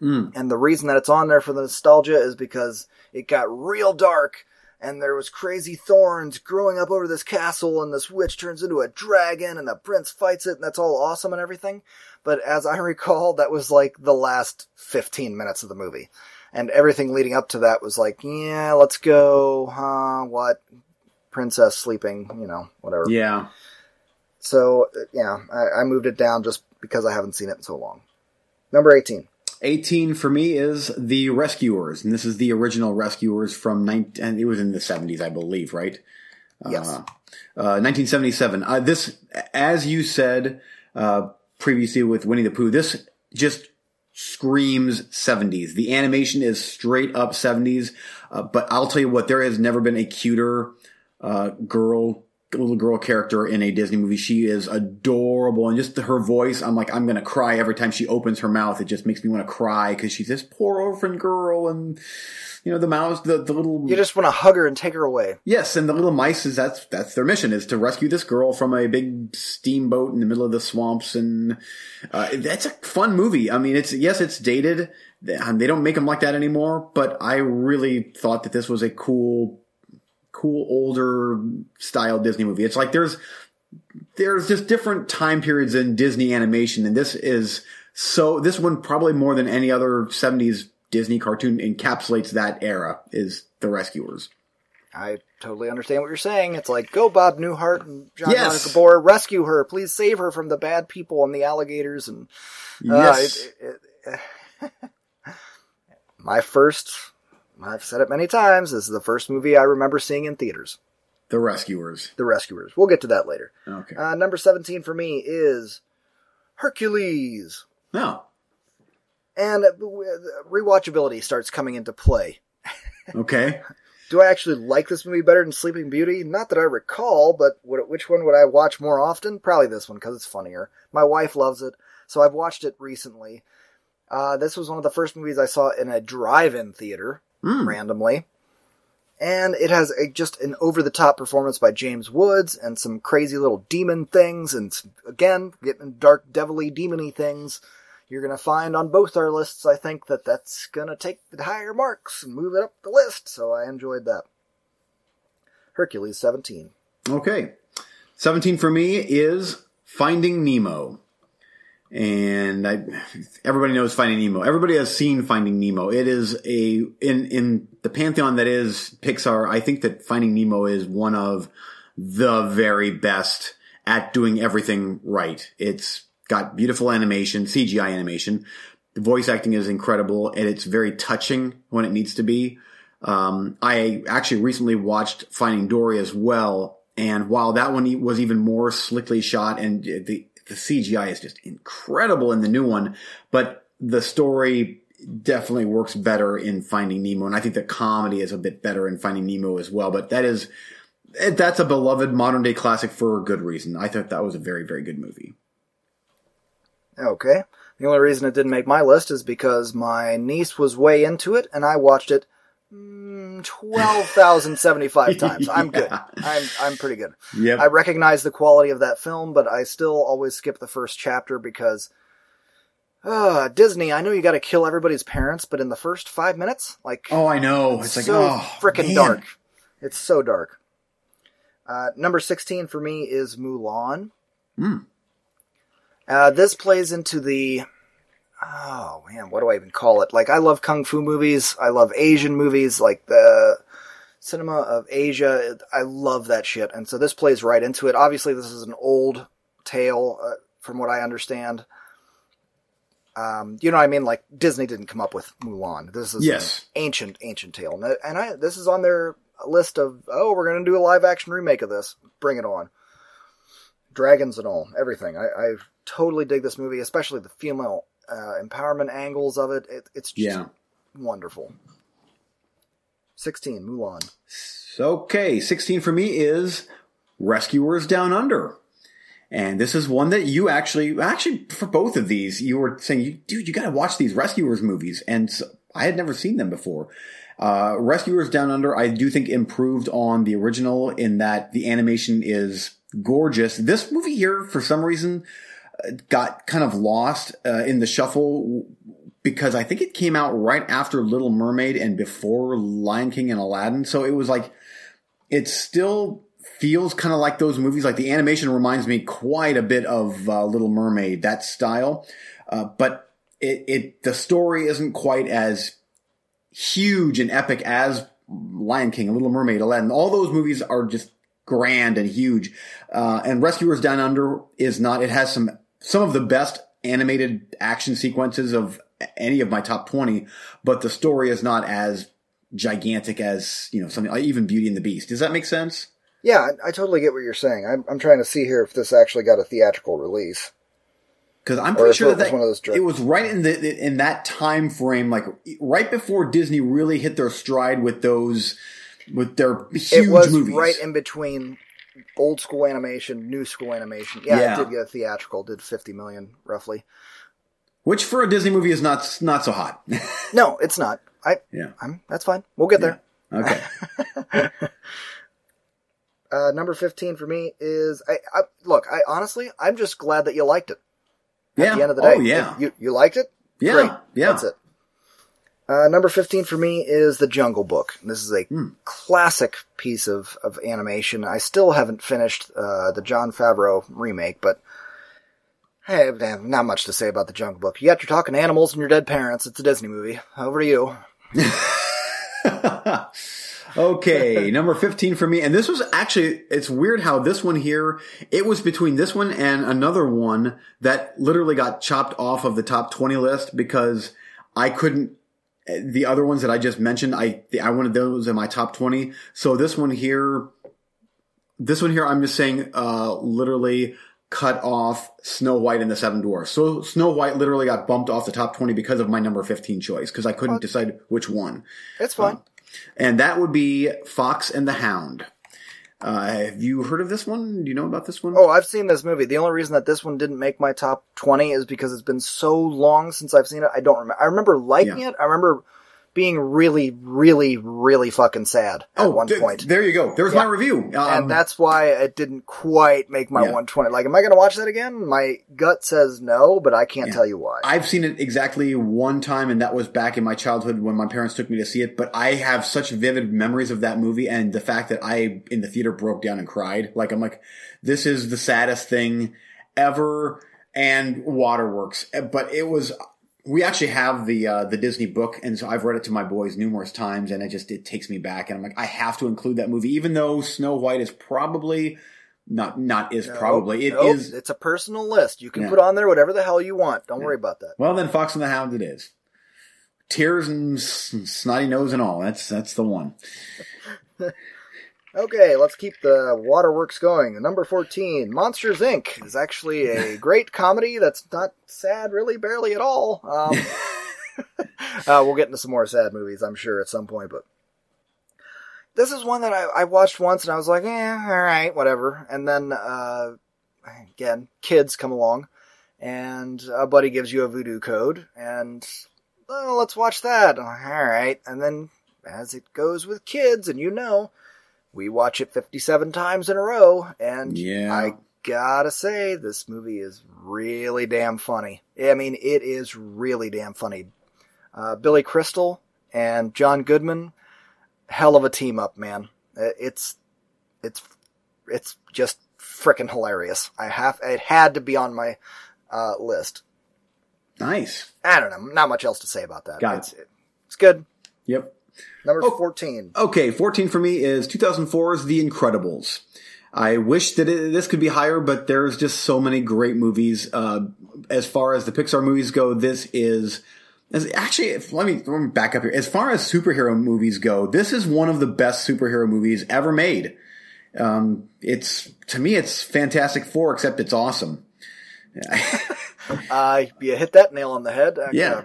Mm. And the reason that it's on there for the nostalgia is because it got real dark and there was crazy thorns growing up over this castle and this witch turns into a dragon and the prince fights it and that's all awesome and everything. But as I recall, that was like the last 15 minutes of the movie. And everything leading up to that was like, yeah, let's go, huh, what? Princess sleeping, you know, whatever. Yeah. So, uh, yeah, I, I moved it down just because I haven't seen it in so long. Number 18. 18 for me is The Rescuers, and this is the original Rescuers from 19, and it was in the 70s, I believe, right? Yes. Uh, uh, 1977. Uh, this, as you said uh, previously with Winnie the Pooh, this just screams 70s. The animation is straight up 70s, uh, but I'll tell you what, there has never been a cuter uh, girl little girl character in a Disney movie. She is adorable, and just her voice, I'm like, I'm gonna cry every time she opens her mouth. It just makes me want to cry because she's this poor orphan girl, and you know the mouse, the the little. You just want to hug her and take her away. Yes, and the little mice is that's that's their mission is to rescue this girl from a big steamboat in the middle of the swamps, and uh, that's a fun movie. I mean, it's yes, it's dated. They don't make them like that anymore, but I really thought that this was a cool cool older style Disney movie. It's like there's there's just different time periods in Disney animation, and this is so this one probably more than any other '70s Disney cartoon encapsulates that era. Is The Rescuers. I totally understand what you're saying. It's like go Bob Newhart and John Yes. Gabor, rescue her, please save her from the bad people and the alligators and uh, Yes. it- it- it- my first. I've said it many times. This is the first movie I remember seeing in theaters. the Rescuers. The Rescuers. We'll get to that later. Okay. Uh, number 17 for me is Hercules. no. And uh, rewatchability starts coming into play. Okay. Do I actually like this movie better than Sleeping Beauty? Not that I recall, but which one would I watch more often? Probably this one because it's funnier. My wife loves it, so I've watched it recently. Uh, this was one of the first movies I saw in a drive-in theater Mm. randomly, and it has a, just an over-the-top performance by James Woods and some crazy little demon things, and some- again getting dark, devilly, demony things. You're gonna find on both our lists. I think that that's gonna take the higher marks and move it up the list. So I enjoyed that. Hercules 17. Okay. 17 for me is Finding Nemo. And I, everybody knows Finding Nemo. Everybody has seen Finding Nemo. It is a, in, in the pantheon that is Pixar, I think that Finding Nemo is one of the very best at doing everything right. It's got beautiful animation, CGI animation. The voice acting is incredible and it's very touching when it needs to be. Um, I actually recently watched Finding Dory as well, and while that one was even more slickly shot, and the the CGI is just incredible in the new one, but the story definitely works better in Finding Nemo, and I think the comedy is a bit better in Finding Nemo as well. But that is that's a beloved modern day classic for a good reason. I thought that was a very very good movie. Okay. The only reason it didn't make my list is because my niece was way into it and I watched it mm, 12,075 times. I'm good. I'm, I'm pretty good. Yep. I recognize the quality of that film, but I still always skip the first chapter because uh, Disney, I know you gotta kill everybody's parents, but in the first five minutes, like, oh, I know. It's like so oh, frickin' man. dark. It's so dark. Uh, number 16 for me is Mulan. Mm. Uh, this plays into the. Oh man, what do I even call it? Like, I love kung fu movies. I love Asian movies, like the cinema of Asia. I love that shit. And so this plays right into it. Obviously, this is an old tale, uh, from what I understand. Um, you know what I mean? Like Disney didn't come up with Mulan. This is Yes. an ancient, ancient tale, and, I this is on their list of oh, we're gonna do a live action remake of this. Bring it on. Dragons and all, everything. I, I totally dig this movie, especially the female uh, empowerment angles of it. it it's just Yeah. wonderful. Sixteen, Mulan. Okay, 16 for me is Rescuers Down Under. And this is one that you actually, actually, for both of these, you were saying, dude, you gotta watch these Rescuers movies. And so, I had never seen them before. Uh, Rescuers Down Under, I do think improved on the original in that the animation is gorgeous. This movie here, for some reason, got kind of lost uh, in the shuffle because I think it came out right after Little Mermaid and before Lion King and Aladdin. So it was like, it still feels kind of like those movies. Like the animation reminds me quite a bit of uh, Little Mermaid, that style. Uh, but it, it, the story isn't quite as huge and epic as Lion King, Little Mermaid, Aladdin. All those movies are just grand and huge. Uh, and Rescuers Down Under is not. It has some some of the best animated action sequences of any of my top 20, but the story is not as gigantic as, you know, something like even Beauty and the Beast. Does that make sense? Yeah, I, I totally get what you're saying. I'm, I'm trying to see here if this actually got a theatrical release. Because I'm pretty sure it was that one of those direct- it was right in the in that time frame, like right before Disney really hit their stride with those with their huge it was movies. right in between old school animation, new school animation. Yeah, Yeah. it did get a theatrical, did 50 million roughly. which for a Disney movie is not not so hot. No, it's not. I, yeah. I'm, that's fine. We'll get there. Okay. Uh, number 15 for me is, I, I, look, I honestly, I'm just glad that you liked it. yeah. At the end of the day, oh yeah. you, you liked it? Yeah. Great. Yeah. That's it. Uh, number 15 for me is The Jungle Book. This is a Hmm. classic piece of, of animation. I still haven't finished uh, the Jon Favreau remake, but hey, not much to say about The Jungle Book. Yet You got your talking animals and your dead parents. It's a Disney movie. Over to you. okay, number 15 for me. And this was actually, it's weird how this one here, it was between this one and another one that literally got chopped off of the top 20 list because I couldn't, the other ones that I just mentioned, I, I wanted those in my top 20. So this one here, this one here, I'm just saying, uh, literally cut off Snow White and the Seven Dwarfs. So Snow White literally got bumped off the top 20 because of my number 15 choice because I couldn't decide which one It's fine. and that would be Fox and the Hound. Uh, have you heard of this one? Do you know about this one? Oh, I've seen this movie. The only reason that this one didn't make my top 20 is because it's been so long since I've seen it. I don't remember. I remember liking Yeah. it. I remember being really, really, really fucking sad at oh, one th- point. there you go. There's my review. Um, and that's why it didn't quite make my Yeah. 120. Like, am I going to watch that again? My gut says no, but I can't tell you why. I've seen it exactly one time, and that was back in my childhood when my parents took me to see it. But I have such vivid memories of that movie, and the fact that I in the theater broke down and cried. Like I'm like, this is the saddest thing ever. And Waterworks, but it was. We actually have the uh, the Disney book, and so I've read it to my boys numerous times, and it just it takes me back, and I'm like, I have to include that movie, even though Snow White is probably not not is probably it is. It's a personal list. You can Yeah. put on there whatever the hell you want. Don't worry about that. Well, then Fox and the Hound it is. Tears and snotty nose and all. That's that's the one. Okay, let's keep the waterworks going. Number 14, Monsters Inc. is actually a great comedy that's not sad, really, barely at all. Um, uh, we'll get into some more sad movies, I'm sure, at some point, but this is one that I, I watched once and I was like, eh, alright, whatever. And then, uh, again, kids come along and a buddy gives you a Vudu code and, well, let's watch that. Alright. And then, as it goes with kids, and you know, we watch it 57 times in a row, and Yeah. I gotta say, this movie is really damn funny. I mean, it is really damn funny. Uh, Billy Crystal and John Goodman, hell of a team up, man. It's, it's, it's just frickin' hilarious. I have, it had to be on my, uh, list. Nice. I don't know, not much else to say about that. Got it's, it's good. Yep. Number Oh. 14. Okay, 14 for me is 2004's The Incredibles. I wish that it, this could be higher, but there's just so many great movies. Uh, as far as the Pixar movies go, this is as, actually. If, let, me, let me back up here. As far as superhero movies go, this is one of the best superhero movies ever made. Um, it's to me, it's Fantastic Four, except it's awesome. Uh, you hit that nail on the head. Uh, Yeah.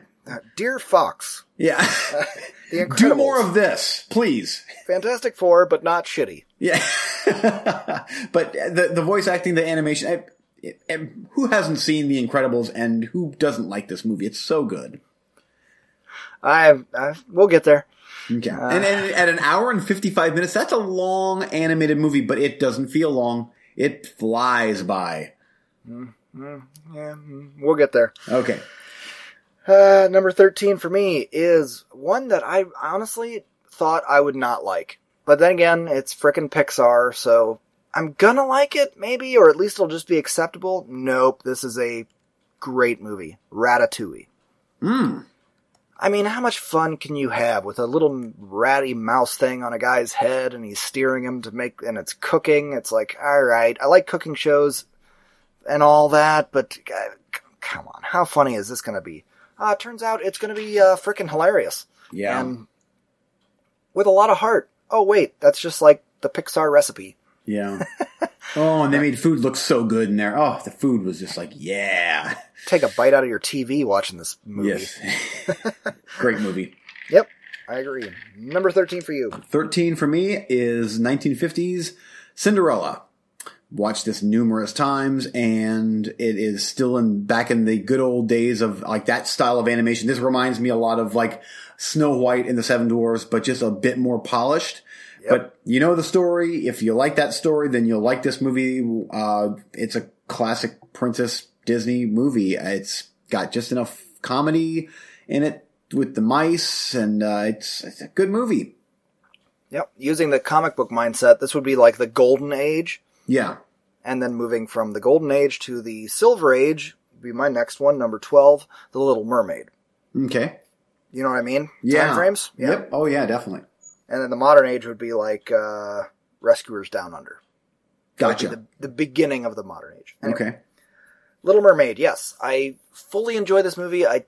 Dear Fox, Yeah, The Incredibles. do more of this, please. Fantastic Four, but not shitty. Yeah, but the the voice acting, the animation. I, it, who hasn't seen The Incredibles and who doesn't like this movie? It's so good. I, I we'll get there. Okay. Uh, and, and at an hour and fifty five minutes, that's a long animated movie, but it doesn't feel long. It flies by. Mm, mm, yeah, mm, we'll get there. Okay. Uh, number 13 for me is one that I honestly thought I would not like. But then again, it's frickin' Pixar, so I'm gonna like it, maybe, or at least it'll just be acceptable. Nope, this is a great movie. Ratatouille. Mm. I mean, how much fun can you have with a little ratty mouse thing on a guy's head and he's steering him to make, and it's cooking? It's like, alright, I like cooking shows and all that, but uh, come on, how funny is this gonna be? Uh, turns out it's going to be uh, freaking hilarious. Yeah. And with a lot of heart. Oh, wait, that's just like the Pixar recipe. Yeah. oh, and they made food look so good in there. Oh, the food was just like, yeah. Take a bite out of your TV watching this movie. Yes. Great movie. Yep, I agree. Number 13 for you. 13 for me is 1950s Cinderella. Watched this numerous times and it is still in back in the good old days of like that style of animation. This reminds me a lot of like Snow White and the Seven Dwarfs, but just a bit more polished. Yep. But you know the story. If you like that story, then you'll like this movie. Uh, it's a classic Princess Disney movie. It's got just enough comedy in it with the mice, and uh, it's, it's a good movie. Yep, using the comic book mindset, this would be like the golden age, Yeah, and then moving from the golden age to the silver age would be my next one, number 12, The Little Mermaid. okay, You know what I mean? yeah, Time frames? Yeah. Yep. Oh yeah, definitely. And then the modern age would be like uh, Rescuers Down Under. That would be Gotcha. The, the beginning of the modern age. Anyway, Okay. Little Mermaid, yes. I fully enjoy this movie. I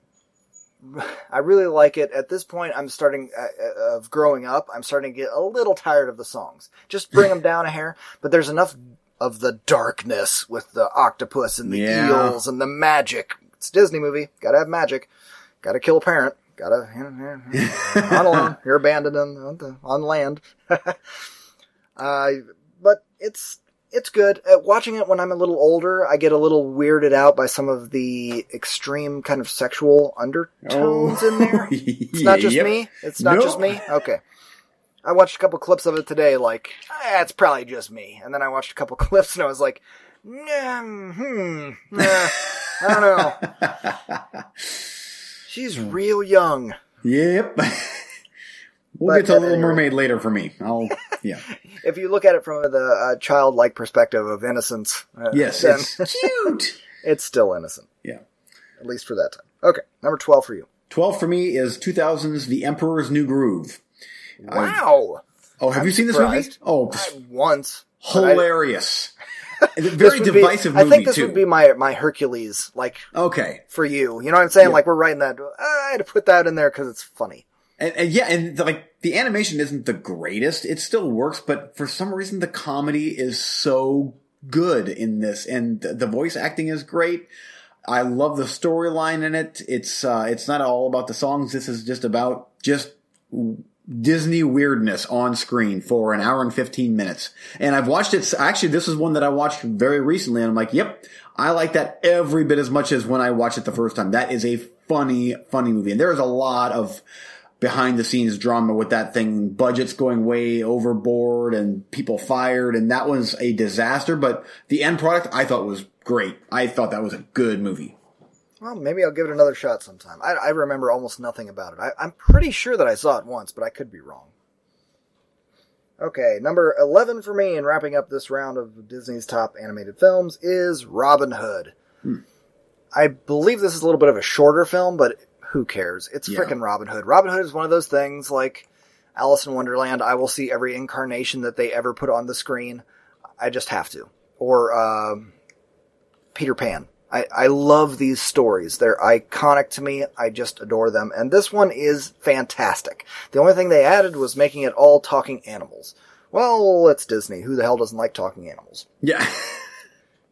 I really like it. At this point, I'm starting uh, of growing up. I'm starting to get a little tired of the songs. Just bring them down a hair. But there's enough of the darkness with the octopus and the Yeah. eels and the magic. It's a Disney movie. Gotta have magic. Gotta kill a parent. Gotta on alone. You're abandoned on, on, the, on land. uh, but it's it's good. Uh, watching it when I'm a little older, I get a little weirded out by some of the extreme kind of sexual undertones in there. It's not just Yep. me. It's not Nope. just me. Okay. I watched a couple clips of it today, like, eh, it's probably just me. And then I watched a couple clips and I was like, nah, hmm, nah, I don't know. She's real young. Yep. we'll But get to at Little Mermaid later for me. I'll yeah. If you look at it from the uh, childlike perspective of innocence, uh, Yes, it's cute. it's still innocent, Yeah. at least for that time. Okay, number 12 for you. 12 for me is 2000's The Emperor's New Groove. Wow. Oh, have I'm you seen surprised. this movie? Oh, I- once. hilarious. Very would be- divisive movie, I think this too. would be my, my Hercules, like, okay. for you. You know what I'm saying? Yeah. Like, we're writing that. I had to put that in there because it's funny. And, and yeah, and like the animation isn't the greatest. It still works, but for some reason the comedy is so good in this, and the, the voice acting is great. I love the storyline in it. It's uh, it's not all about the songs. This is just about just Disney weirdness on screen for an hour and 15 minutes. And I've watched it. Actually, this is one that I watched very recently. And I'm like, yep, I like that every bit as much as when I watched it the first time. That is a funny, funny movie. And there is a lot of behind the scenes drama with that thing. Budgets going way overboard and people fired. And that was a disaster. But the end product I thought was great. I thought that was a good movie. Well, maybe I'll give it another shot sometime. I, I remember almost nothing about it. I, I'm pretty sure that I saw it once, but I could be wrong. Okay, number 11 for me in wrapping up this round of Disney's top animated films is Robin Hood. Hmm. I believe this is a little bit of a shorter film, but who cares? It's Yeah. frickin' Robin Hood. Robin Hood is one of those things like Alice in Wonderland. I will see every incarnation that they ever put on the screen. I just have to. Or um, Peter Pan. I, I love these stories. They're iconic to me. I just adore them. And this one is fantastic. The only thing they added was making it all talking animals. Well, it's Disney. Who the hell doesn't like talking animals? Yeah.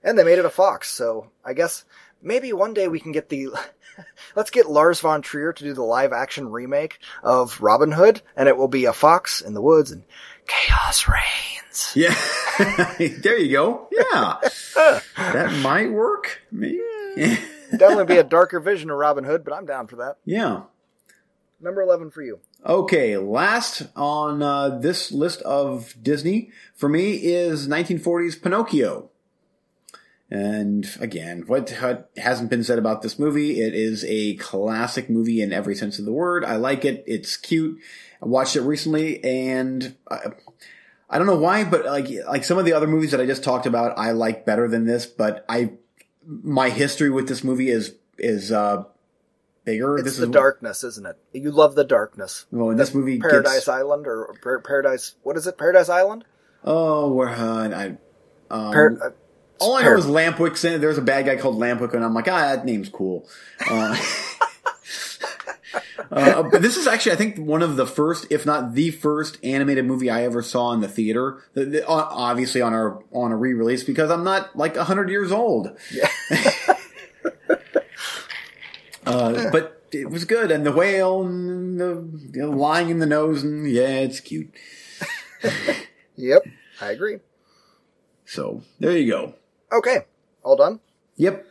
And they made it a fox, so I guess maybe one day we can get the. Let's get Lars von Trier to do the live action remake of Robin Hood, and it will be a fox in the woods and chaos reigns. Yeah. there you go. Yeah. that might work. Maybe. Definitely be a darker vision of Robin Hood, but I'm down for that. yeah. Number 11 for you. Okay, last on uh, this list of Disney for me is 1940s Pinocchio. And again, what, what hasn't been said about this movie? It is a classic movie in every sense of the word. I like it. It's cute. I watched it recently, and I, I don't know why, but like like some of the other movies that I just talked about, I like better than this. But I, my history with this movie is is uh, bigger. It's this the is darkness, isn't it? You love the darkness. Well, in this movie, Paradise gets, Island or Par- Paradise. What is it? Paradise Island? Oh, where uh, I, um, Par- uh, all I know is it. There's a bad guy called Lampwick, and I'm like, ah, that name's cool. Uh, uh, but this is actually, I think, one of the first, if not the first, animated movie I ever saw in the theater. The, the, obviously on our on a re-release because I'm not like hundred years old. Yeah. uh, but it was good, and the whale and the know, lying in the nose, and yeah, it's cute. yep, I agree. So there you go. Okay, all done. Yep.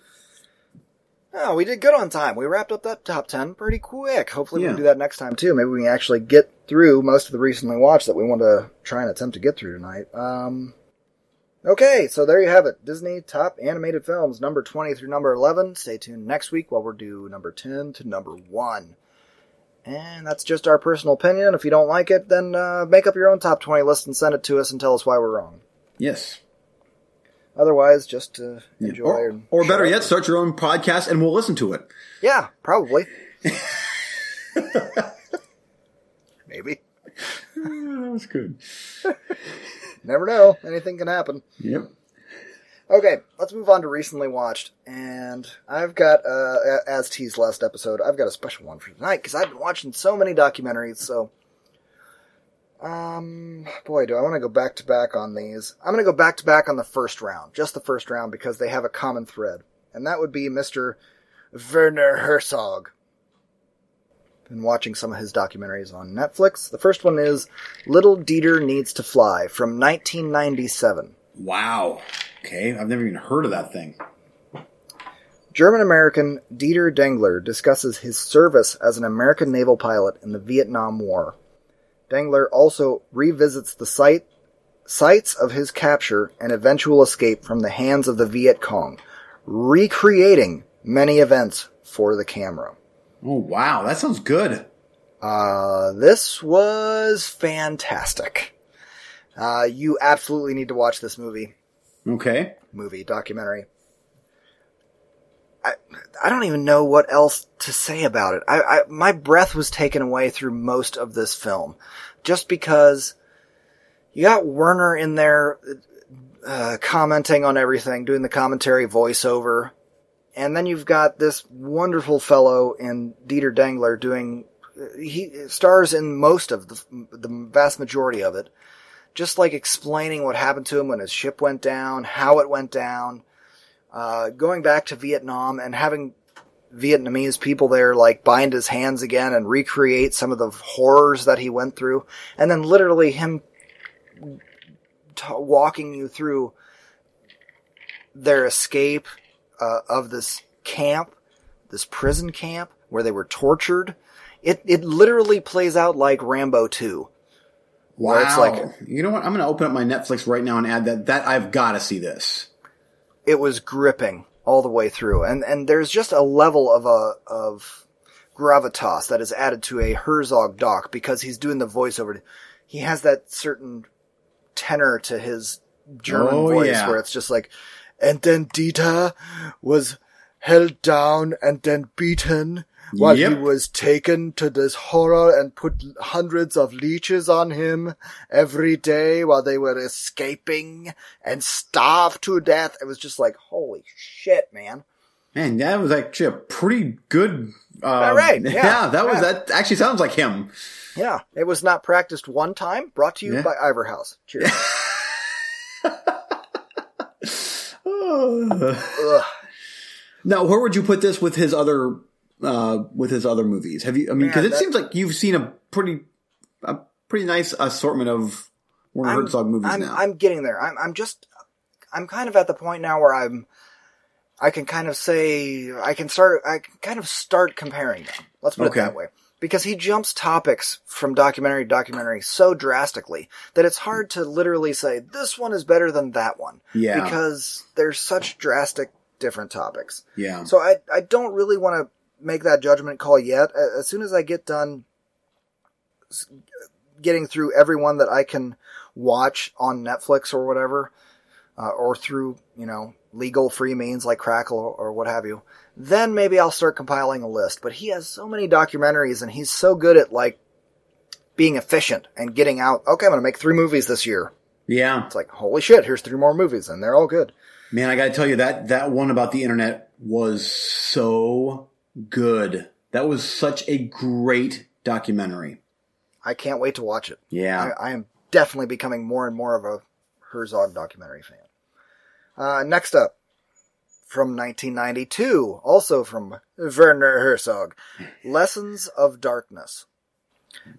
Oh, we did good on time. We wrapped up that top 10 pretty quick. Hopefully yeah. we can do that next time too. Maybe we can actually get through most of the recently watched that we want to try and attempt to get through tonight. Um, okay, so there you have it. Disney top animated films, number 20 through number 11. Stay tuned next week while we're do number 10 to number 1. And that's just our personal opinion. If you don't like it, then uh, make up your own top 20 list and send it to us and tell us why we're wrong. Yes. Otherwise, just to enjoy. Or, or better yet, start your own podcast and we'll listen to it. Yeah, probably. Maybe. that was good. Never know. Anything can happen. Yep. Okay, let's move on to recently watched. And I've got, uh, as teased last episode, I've got a special one for tonight because I've been watching so many documentaries, so um, boy, do I want to go back to back on these. I'm going to go back to back on the first round, just the first round, because they have a common thread. And that would be Mr. Werner Herzog. Been watching some of his documentaries on Netflix. The first one is Little Dieter Needs to Fly from 1997. Wow. Okay, I've never even heard of that thing. German American Dieter Dengler discusses his service as an American naval pilot in the Vietnam War. Dengler also revisits the site, sites of his capture and eventual escape from the hands of the Viet Cong, recreating many events for the camera. Oh wow, that sounds good. Uh, this was fantastic. Uh, you absolutely need to watch this movie. Okay. Movie, documentary. I, I don't even know what else to say about it. I, I, my breath was taken away through most of this film, just because you got Werner in there uh, commenting on everything, doing the commentary voiceover, and then you've got this wonderful fellow in Dieter Dengler doing. He stars in most of the the vast majority of it, just like explaining what happened to him when his ship went down, how it went down uh, going back to Vietnam and having Vietnamese people there like bind his hands again and recreate some of the horrors that he went through, and then literally him t- walking you through their escape uh, of this camp, this prison camp where they were tortured. It it literally plays out like Rambo two. Wow! It's like you know what? I'm going to open up my Netflix right now and add that that I've got to see this it was gripping all the way through. And, and there's just a level of a, of gravitas that is added to a Herzog doc because he's doing the voiceover. He has that certain tenor to his German oh, voice yeah. where it's just like, and then Dieter was held down and then beaten while yep. he was taken to this horror and put hundreds of leeches on him every day while they were escaping and starved to death. It was just like, holy shit, man. Man, that was actually a pretty good. Uh, All right. Yeah, yeah that was that. Actually, sounds like him. Yeah, it was not practiced one time. Brought to you yeah. by Iverhouse. Cheers. now, where would you put this with his other uh, with his other movies? Have you? I mean, because it seems like you've seen a pretty a pretty nice assortment of Werner I'm, Herzog movies I'm, now. I'm getting there. I'm, I'm just I'm kind of at the point now where I'm I can kind of say I can start I can kind of start comparing them. Let's put okay. it that way. Because he jumps topics from documentary to documentary so drastically that it's hard to literally say this one is better than that one. Yeah. Because there's such drastic different topics. Yeah. So I I don't really want to make that judgment call yet. As soon as I get done getting through everyone that I can watch on Netflix or whatever, uh, or through, you know, legal free means like Crackle or, or, what have you, then maybe I'll start compiling a list. But he has so many documentaries and he's so good at like being efficient and getting out, okay, I'm going to make three movies this year. Yeah. It's like, holy shit, here's three more movies and they're all good. Man, I got to tell you that that one about the internet was so good. That was such a great documentary. I can't wait to watch it. Yeah. I, I am definitely becoming more and more of a Herzog documentary fan. Uh, next up, from 1992, also from Werner Herzog, Lessons of Darkness.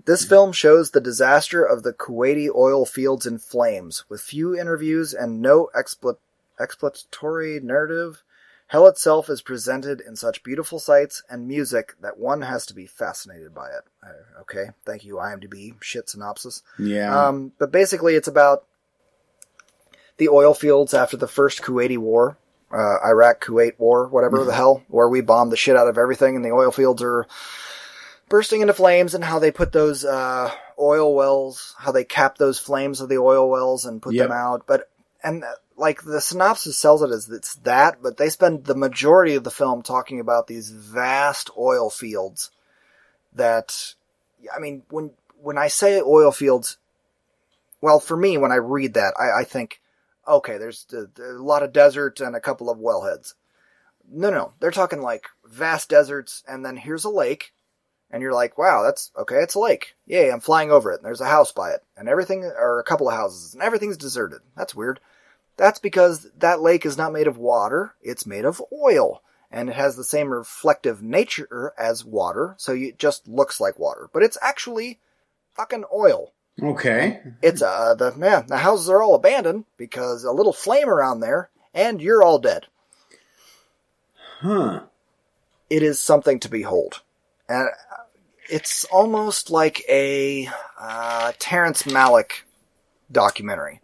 This film shows the disaster of the Kuwaiti oil fields in flames, with few interviews and no expl- exploratory narrative. Hell itself is presented in such beautiful sights and music that one has to be fascinated by it. Uh, okay, thank you, IMDb. Shit synopsis. Yeah. Um, but basically, it's about the oil fields after the first Kuwaiti war, uh, Iraq Kuwait war, whatever the hell, where we bombed the shit out of everything, and the oil fields are bursting into flames, and how they put those uh, oil wells, how they cap those flames of the oil wells and put Yep. them out. But and uh, like the synopsis sells it as it's that, but they spend the majority of the film talking about these vast oil fields. That, I mean, when when I say oil fields, well, for me, when I read that, I, I think, okay, there's a, a lot of desert and a couple of wellheads. No, no, they're talking like vast deserts, and then here's a lake, and you're like, wow, that's okay, it's a lake. Yay, I'm flying over it, and there's a house by it, and everything, or a couple of houses, and everything's deserted. That's weird. That's because that lake is not made of water, it's made of oil. And it has the same reflective nature as water, so it just looks like water. But it's actually fucking oil. okay. It's uh the man, the houses are all abandoned because a little flame around there, and you're all dead. Huh. It is something to behold, and uh, it's almost like a uh, Terrence Malick documentary.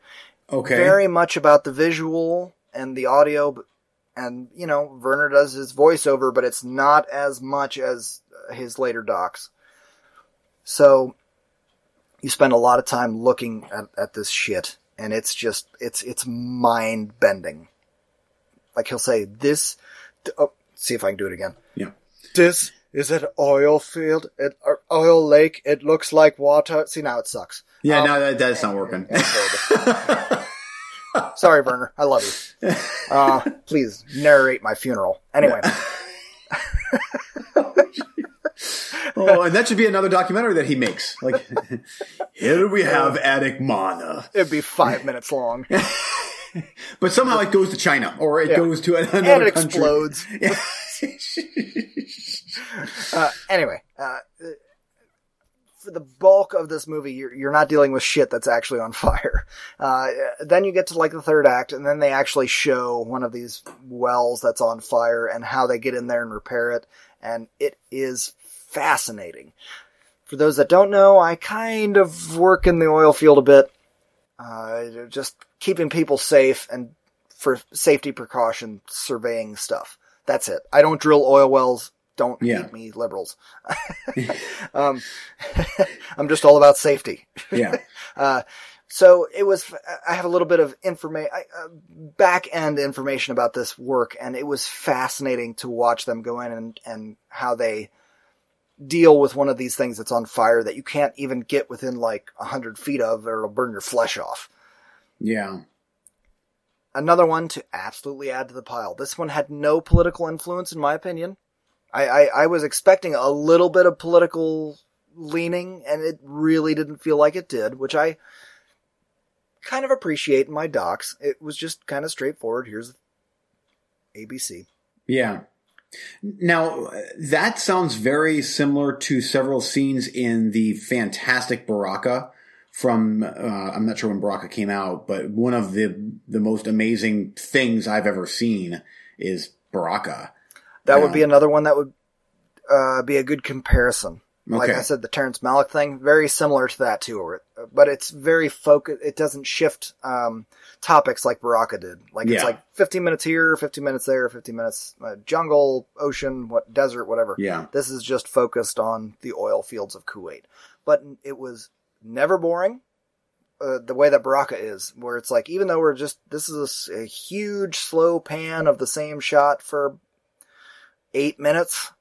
Okay. Very much about the visual and the audio, and you know Werner does his voiceover, but it's not as much as uh, his later docs. So you spend a lot of time looking at, at this shit, and it's just it's it's mind bending. Like he'll say this. Oh, see if I can do it again. Yeah. This is an oil field, an oil lake. It looks like water. See now it sucks. Yeah, Um, no, that, that's not working. Sorry, Werner. I love you. Uh, please narrate my funeral. Anyway, oh, and that should be another documentary that he makes. Like, here we have Attic Mana. it'd be five minutes long, But somehow it goes to China, or it Yeah. goes to another country. and it country. explodes. Uh, anyway, uh, for the bulk of this movie, you're, you're not dealing with shit that's actually on fire. Uh, then you get to like the third act, and then they actually show one of these wells that's on fire and how they get in there and repair it, and it is fascinating. For those that don't know, I kind of work in the oil field a bit, uh, just keeping people safe and for safety precaution, surveying stuff. That's it. I don't drill oil wells. Don't Yeah. hate me, liberals. um, I'm just all about safety. Yeah. Uh, so it was. I have a little bit of information, uh, back end information about this work, and it was fascinating to watch them go in and and how they deal with one of these things that's on fire that you can't even get within like a hundred feet of, or it'll burn your flesh off. Yeah. Another one to absolutely add to the pile. This one had no political influence, in my opinion. I, I, I was expecting a little bit of political leaning, and it really didn't feel like it did, which I kind of appreciate in my docs. It was just kind of straightforward. Here's ABC. Yeah. Now, that sounds very similar to several scenes in the fantastic Baraka from, uh, I'm not sure when Baraka came out, but one of the, the most amazing things I've ever seen is Baraka. That would be another one that would uh, be a good comparison. Like Okay. I said, the Terrence Malick thing, very similar to that too, but it's very focused. It doesn't shift um, topics like Baraka did. Like it's like 15 minutes here, 15 minutes there, 15 minutes uh, jungle, ocean, what desert, whatever. Yeah. This is just focused on the oil fields of Kuwait, but it was never boring. Uh, the way that Baraka is, where it's like, even though we're just, this is a huge slow pan of the same shot for eight minutes,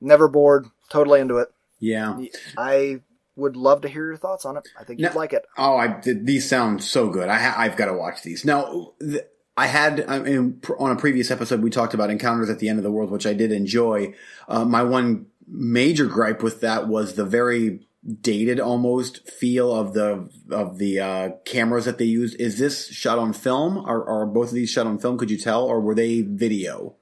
never bored, totally into it. Yeah. I would love to hear your thoughts on it. I think you'd like it. Oh, I th- these sound so good. I ha- I've got to watch these now. Th- I had I mean, on a previous episode we talked about encounters at the end of the world, which I did enjoy. Uh, my one major gripe with that was the very dated almost feel of the of the uh, cameras that they used. Is this shot on film? Are, are both of these shot on film? Could you tell, or were they video?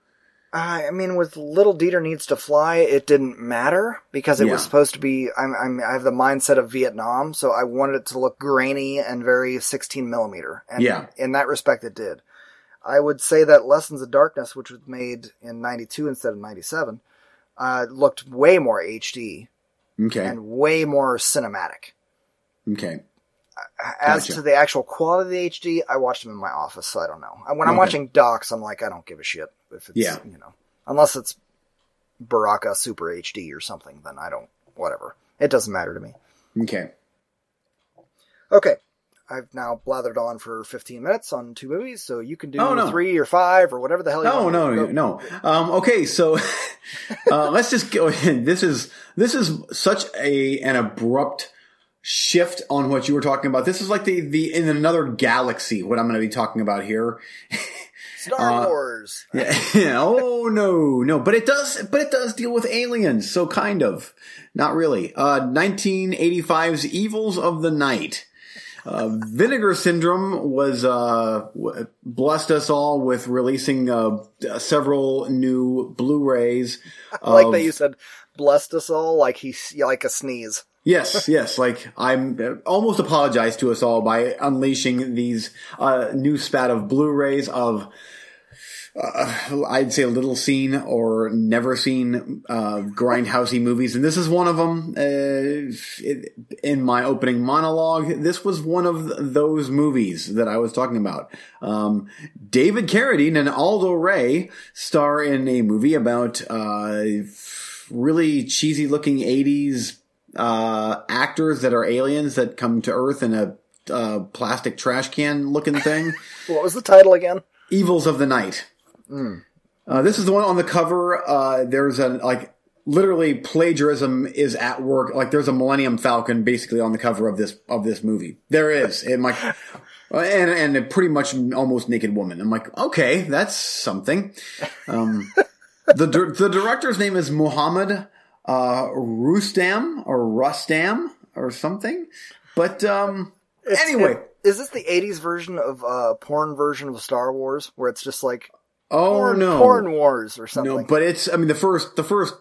I mean, with Little Dieter Needs to Fly, it didn't matter because it Yeah. was supposed to be. I'm, I'm, I have the mindset of Vietnam, so I wanted it to look grainy and very 16 millimeter. And Yeah. in that respect, it did. I would say that Lessons of Darkness, which was made in 92 instead of 97, uh, looked way more HD Okay, and way more cinematic. okay, As Gotcha. to the actual quality of the HD, I watched them in my office, so I don't know. When I'm Okay. watching docs, I'm like, I don't give a shit if it's, Yeah. you know, unless it's Baraka Super HD or something, then I don't, whatever. It doesn't matter to me. okay. Okay. I've now blathered on for 15 minutes on two movies, so you can do Oh, no. three or five or whatever the hell you No, want. no, Go. no. Um, okay, so uh, let's just go. Ahead. This is this is such a an abrupt shift on what you were talking about. This is like the the in another galaxy. What I'm going to be talking about here. Star Uh, Wars. Yeah. oh no, no, but it does, but it does deal with aliens. So kind of, not really. Uh, 1985's Evils of the Night. Uh, Vinegar Syndrome was uh, w- blessed us all with releasing uh, several new Blu-rays. I like that you said blessed us all like he like a sneeze. Yes, yes. Like I'm uh, almost apologize to us all by unleashing these uh, new spat of Blu-rays of. Uh, I'd say little seen or never seen uh, grindhousey movies, and this is one of them. Uh, it, in my opening monologue, this was one of those movies that I was talking about. Um, David Carradine and Aldo Ray star in a movie about uh, really cheesy-looking '80s uh, actors that are aliens that come to Earth in a uh, plastic trash can looking thing. What was the title again? Evils of the Night. Uh, this is the one on the cover. Uh, there's a like literally plagiarism is at work. Like there's a Millennium Falcon basically on the cover of this of this movie. There is, and like, and and a pretty much almost naked woman. I'm like, okay, that's something. Um, the the director's name is Muhammad uh, Rustam or Rustam or something. But um, anyway, it- is this the '80s version of uh, porn version of Star Wars, where it's just like oh porn, no, porn wars or something? No, but it's. I mean, the first, the first.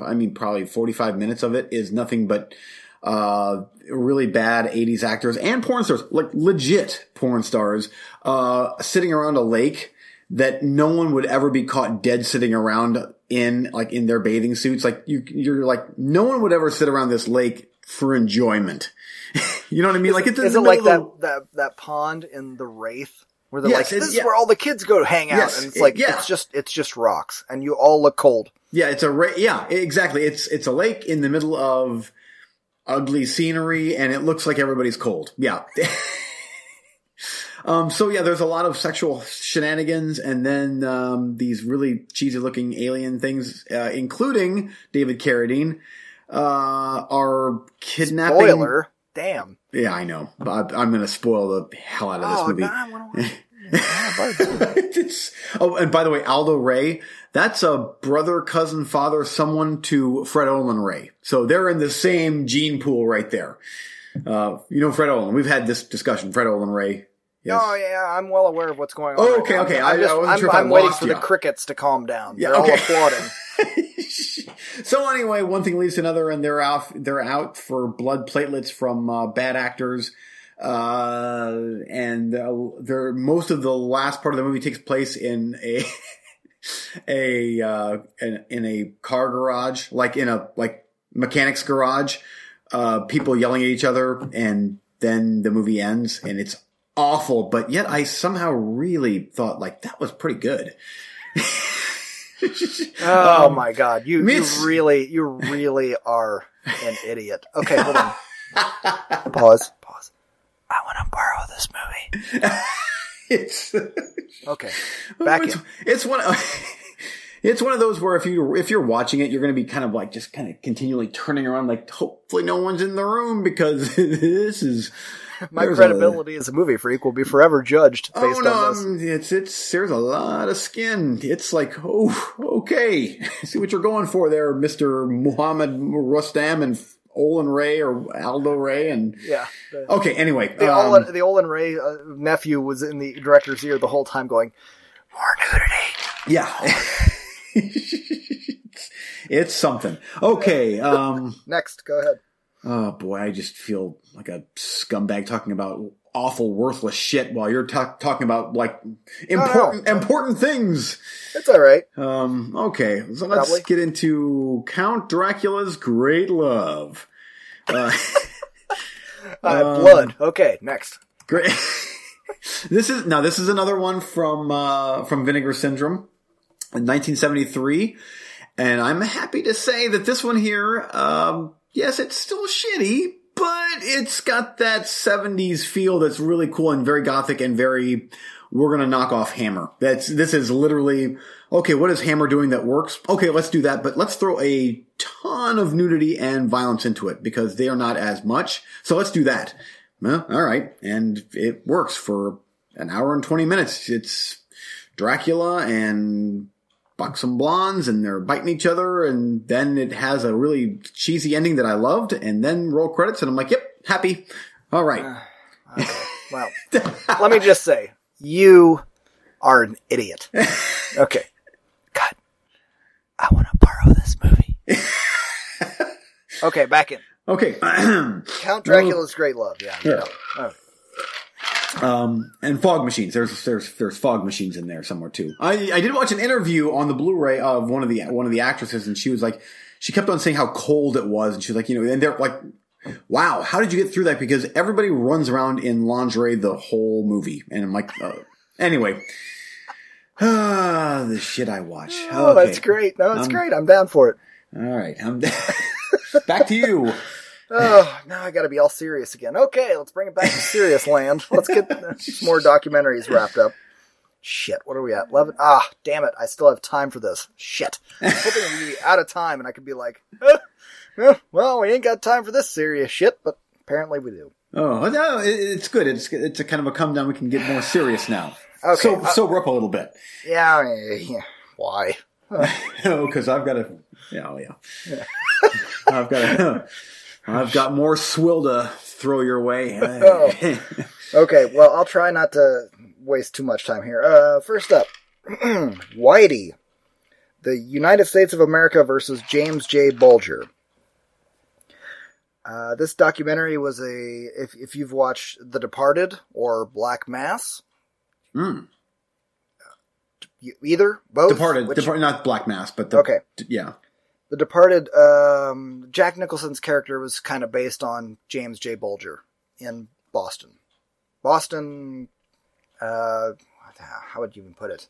I mean, probably forty-five minutes of it is nothing but uh, really bad '80s actors and porn stars, like legit porn stars, uh, sitting around a lake that no one would ever be caught dead sitting around in, like in their bathing suits. Like you, you're like, no one would ever sit around this lake for enjoyment. you know what I mean? like it's is it like that, that that pond in the Wraith where they're Yes, like, it- "This yeah. is where all the kids go to hang out," Yes, and it's it- like yeah. it's just it's just rocks, and you all look cold. Yeah, it's a ra- yeah, exactly. It's it's a lake in the middle of ugly scenery, and it looks like everybody's cold. Yeah. um. So yeah, there's a lot of sexual shenanigans, and then um, these really cheesy looking alien things, uh, including David Carradine, uh, are kidnapping. Spoiler, damn. Yeah, I know. I, I'm going to spoil the hell out of this Oh, movie. nah, I wanna- Yeah, but- it's, oh, and by the way, Aldo Ray, that's a brother, cousin, father, someone to Fred Olen Ray. So they're in the same gene pool right there. Uh, you know Fred Olen. We've had this discussion. Fred Olen Ray. Yes. Oh yeah, I'm well aware of what's going on. Oh, okay, okay. I'm, just- I wasn't I'm- sure if I I'm waiting for you. the crickets to calm down. Yeah, They're okay. all applauding. so anyway, one thing leads to another, and they're out. They're out for blood platelets from uh, bad actors, uh, and uh, they're most of the last part of the movie takes place in a a uh, in, in a car garage, like in a like mechanic's garage. Uh, people yelling at each other, and then the movie ends, and it's awful. But yet, I somehow really thought like that was pretty good. Oh Um, my god, you, mean, you really, you really are an idiot. Okay, hold on. Pause. Pause. I want to borrow this movie. it's Okay, back it's, in. it's one Of, it's one of those where if you if you're watching it you're going to be kind of like just kind of continually turning around like hopefully no one's in the room because this is My There's credibility as a movie freak will be forever judged Oh based no, on this. um, it's it's there's a lot of skin. It's like, oh, okay, see what you're going for there, Mister Muhammad Rustam and Olen Ray or Aldo Ray, and Yeah. The, okay. Anyway, the, um, Olen, the Olen Ray uh, nephew was in the director's ear the whole time going, more nudity. yeah, it's something. Okay, um, Next, go ahead. Oh boy, I just feel like a scumbag talking about awful, worthless shit while you're ta- talking about like important, important things. It's all right. Um, okay, so let's Probably. get into Count Dracula's Great Love. Uh, Uh, Um, blood. Okay, next. great. this is now. This is another one from uh, from Vinegar Syndrome, in 1973, and I'm happy to say that this one here, um, yes, it's still shitty, but it's got that 70s feel that's really cool and very gothic and very. We're gonna knock off Hammer. That's this is literally okay. What is Hammer doing that works? Okay, let's do that, but let's throw a ton of nudity and violence into it because they are not as much. So let's do that. Well, all right, and it works for an hour and twenty minutes. It's Dracula and buxom blondes, and they're biting each other, and then it has a really cheesy ending that I loved, and then roll credits, and I'm like, yep, happy. All right. Uh, uh, well, let me just say, you are an idiot. Okay. God, I want to borrow this movie. okay, back in. Okay. Count Dracula's Great Love. Yeah. you Yeah. Um, and fog machines. There's there's there's fog machines in there somewhere too. I I did watch an interview on the Blu-ray of one of the one of the actresses, and she was like, she kept on saying how cold it was, and she was like, you know, and they're like, wow, how did you get through that? Because everybody runs around in lingerie the whole movie, and I'm like, uh, anyway. Ah, the shit I watch. Oh, Okay. that's great. No, that's Um, great. I'm down for it. All right, I'm back to you. Oh, now I got to be all serious again. Okay, let's bring it back to serious land. Let's get more documentaries wrapped up. Shit, what are we at? Eleven. Ah, damn it! I still have time for this. Shit, I was hoping we'd be out of time and I could be like, eh, well, we ain't got time for this serious shit, but apparently we do. Oh no, it's good. It's it's a kind of a come down. We can get more serious now. Okay, so uh, sober up a little bit. Yeah, yeah. why? Oh, because I've got to. Yeah, oh, yeah. I've got to. I've got more swill to throw your way. Oh. Okay, well, I'll try not to waste too much time here. Uh, first up, Whitey, the United States of America versus James J. Bulger. Uh, this documentary was a if if you've watched The Departed or Black Mass, Mm. either both Departed, which- Depart- not Black Mass, but the, Okay. yeah. The Departed, um, Jack Nicholson's character was kind of based on James J. Bulger in Boston. Boston, uh, how would you even put it?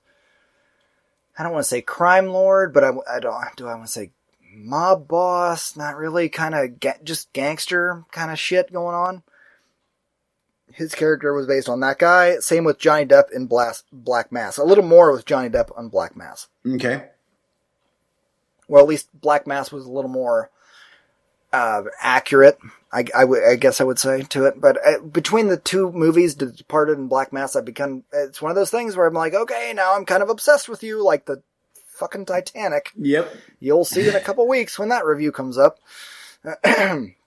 I don't want to say crime lord, but I, I don't, do I want to say mob boss? Not really, kind of ga- just gangster kind of shit going on. His character was based on that guy. Same with Johnny Depp in Blas- Black Mass. A little more with Johnny Depp on Black Mass Okay. Well, at least Black Mass was a little more uh, accurate. I, I would- I guess I would say to it, but uh, between the two movies, The Departed and Black Mass, I've become. It's one of those things where I'm like, okay, now I'm kind of obsessed with you, like the fucking Titanic. Yep. You'll see in a couple weeks when that review comes up.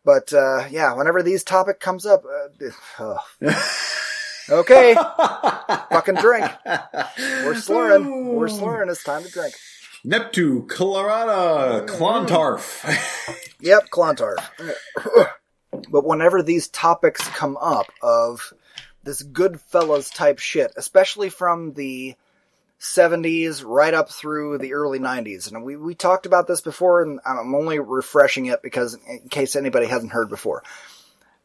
but uh, yeah, whenever these topic comes up, uh, ugh. okay, fucking drink. We're slurring. We're slurring. It's time to drink. Neptune, Colorado, Clontarf. Yep, Clontarf. but whenever these topics come up of this Goodfellas type shit, especially from the 70s right up through the early 90s, and we, we talked about this before, and I'm only refreshing it because in case anybody hasn't heard before.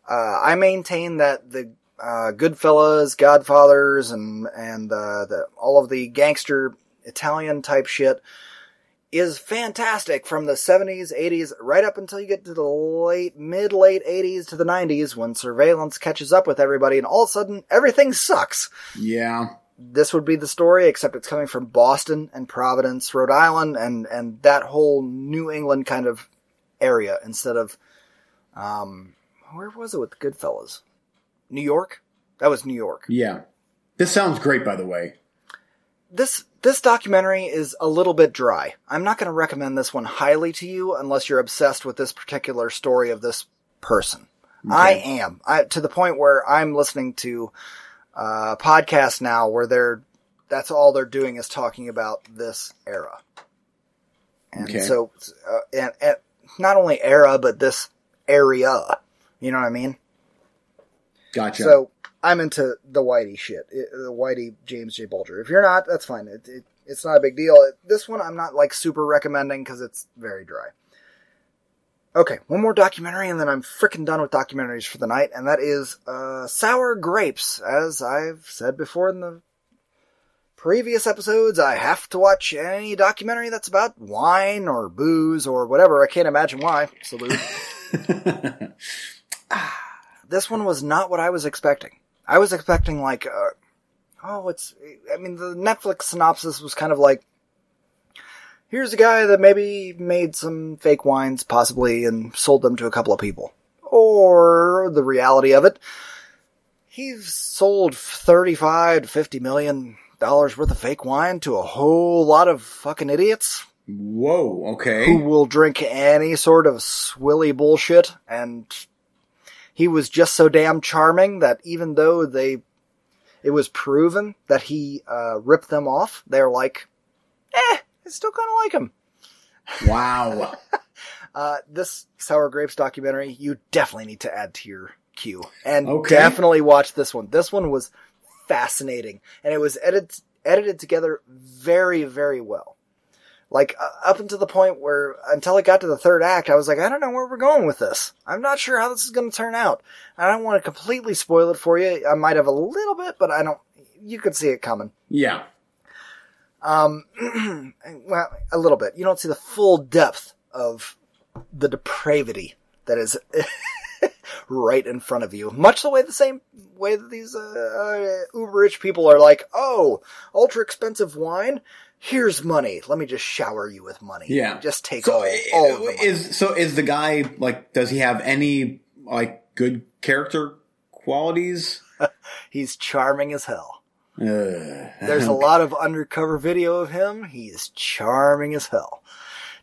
Uh, I maintain that the uh, Goodfellas, Godfathers, and and uh, the all of the gangster Italian type shit is fantastic from the 70s, 80s, right up until you get to the late, mid late 80s to the 90s when surveillance catches up with everybody and all of a sudden everything sucks. yeah. This would be the story, except it's coming from Boston and Providence, Rhode Island, and, and that whole New England kind of area instead of, um, where was it with the Goodfellas? New York. That was New York. Yeah. This sounds great, by the way. This this documentary is a little bit dry. I'm not going to recommend this one highly to you unless you're obsessed with this particular story of this person. I am. I, to the point where I'm listening to uh, podcasts now where they're that's all they're doing is talking about this era. And Okay. so, uh, and, and not only era, but this area. You know what I mean? Gotcha. So I'm into the Whitey shit, it- the Whitey James J. Bulger. If you're not, that's fine. It, it, it's not a big deal. This one I'm not like super recommending because it's very dry. Okay, one more documentary and then I'm freaking done with documentaries for the night, and that is uh, Sour Grapes. As I've said before in the previous episodes, I have to watch any documentary that's about wine or booze or whatever. I can't imagine why. Salute. this one was not what I was expecting. I was expecting like, uh, oh, it's. I mean, the Netflix synopsis was kind of like, here's a guy that maybe made some fake wines, possibly, and sold them to a couple of people. Or the reality of it, he's sold thirty-five to fifty million dollars worth of fake wine to a whole lot of fucking idiots Whoa, okay. who will drink any sort of swilly bullshit and he was just so damn charming that even though they it was proven that he uh, ripped them off they're like eh i still kind of like him Wow. uh, this sour grapes documentary you definitely need to add to your queue and Okay. definitely watch this one this one was fascinating and it was edited edited together very very well like up until the point where until it got to the third act i was like i don't know where we're going with this. I'm not sure how this is going to turn out. I don't want to completely spoil it for you. I might have a little bit but i don't you could see it coming. Yeah. um well a little bit. You don't see the full depth of the depravity that is right in front of you. Much the way the same way that these uh, uh, uber rich people are like oh ultra expensive wine here's money let me just shower you with money Yeah. just take So all, all of the money. is so is the guy like does he have any like good character qualities? he's charming as hell Uh, There's a lot of undercover video of him. He is charming as hell.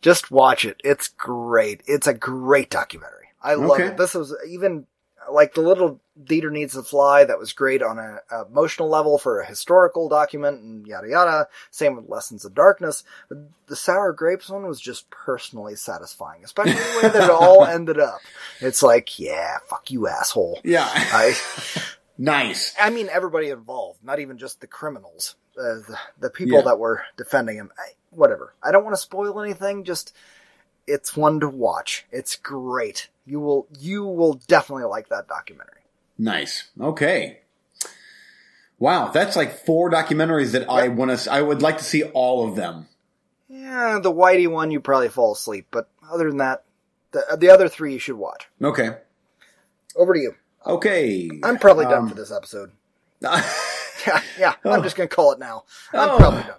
Just watch it. It's great. It's a great documentary. I love Okay. it. This was even like the Little Dieter needs to fly. That was great on a, a emotional level for a historical document and yada yada. Same with Lessons of Darkness. But the Sour Grapes one was just personally satisfying, especially the way that it all ended up. It's like, yeah, fuck you, asshole. yeah. I, nice. I mean, everybody involved, not even just the criminals, uh, the, the people Yeah. that were defending him. I, whatever. I don't want to spoil anything. Just it's one to watch. It's great. You will you will definitely like that documentary. Nice. Okay. Wow, that's like four documentaries that I want to. I would like to see all of them. Yeah, the Whitey one you probably fall asleep, but other than that, the the other three you should watch. Okay. Over to you. Okay. I'm probably done Um, for this episode. Yeah, yeah. I'm just gonna call it now. I'm Oh. probably done.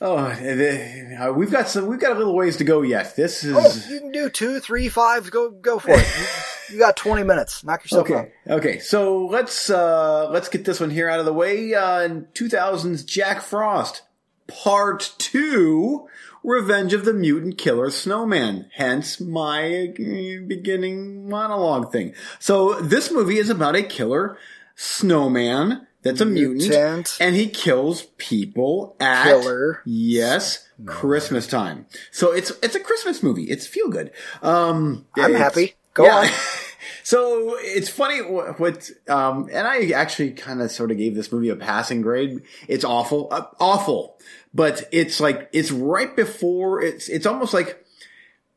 Oh, uh, we've got some. We've got a little ways to go yet. This is Oh, you can do two, three, five. Go, go for it. You, you got 20 minutes. Knock yourself out. Okay. Okay. So let's uh let's get this one here out of the way. Uh in 2000's Jack Frost, Part 2, Revenge of the Mutant Killer Snowman. Hence my uh, beginning monologue thing. So this movie is about a killer snowman that's a mutant, Mutant. and he kills people at Killer. Yes, Christmas time. So it's it's a Christmas movie. It's feel good. Um I'm happy. Go on. so it's funny what, what um, and I actually kind of sort of gave this movie a passing grade. It's awful, uh, awful, but it's like it's right before it's it's almost like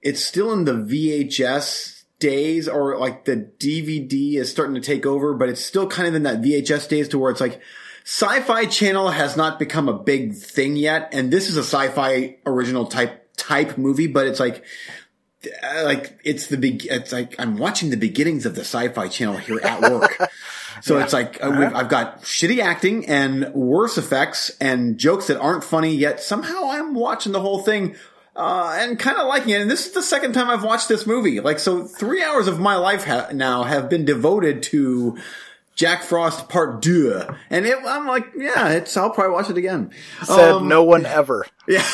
it's still in the VHS days or like the DVD is starting to take over, but it's still kind of in that VHS days to where it's like Sci-Fi Channel has not become a big thing yet, and this is a sci-fi original type type movie, but it's like uh, like it's the big it's like i'm watching the beginnings of the sci-fi channel here at work. So it's like uh, we've, i've got shitty acting and worse effects and jokes that aren't funny yet somehow i'm watching the whole thing uh, and kind of liking it and this is the second time i've watched this movie like so three hours of my life ha- now have been devoted to Jack Frost Part Deux, and it, I'm like, yeah, it's. I'll probably watch it again. Said Um, no one ever. Yeah.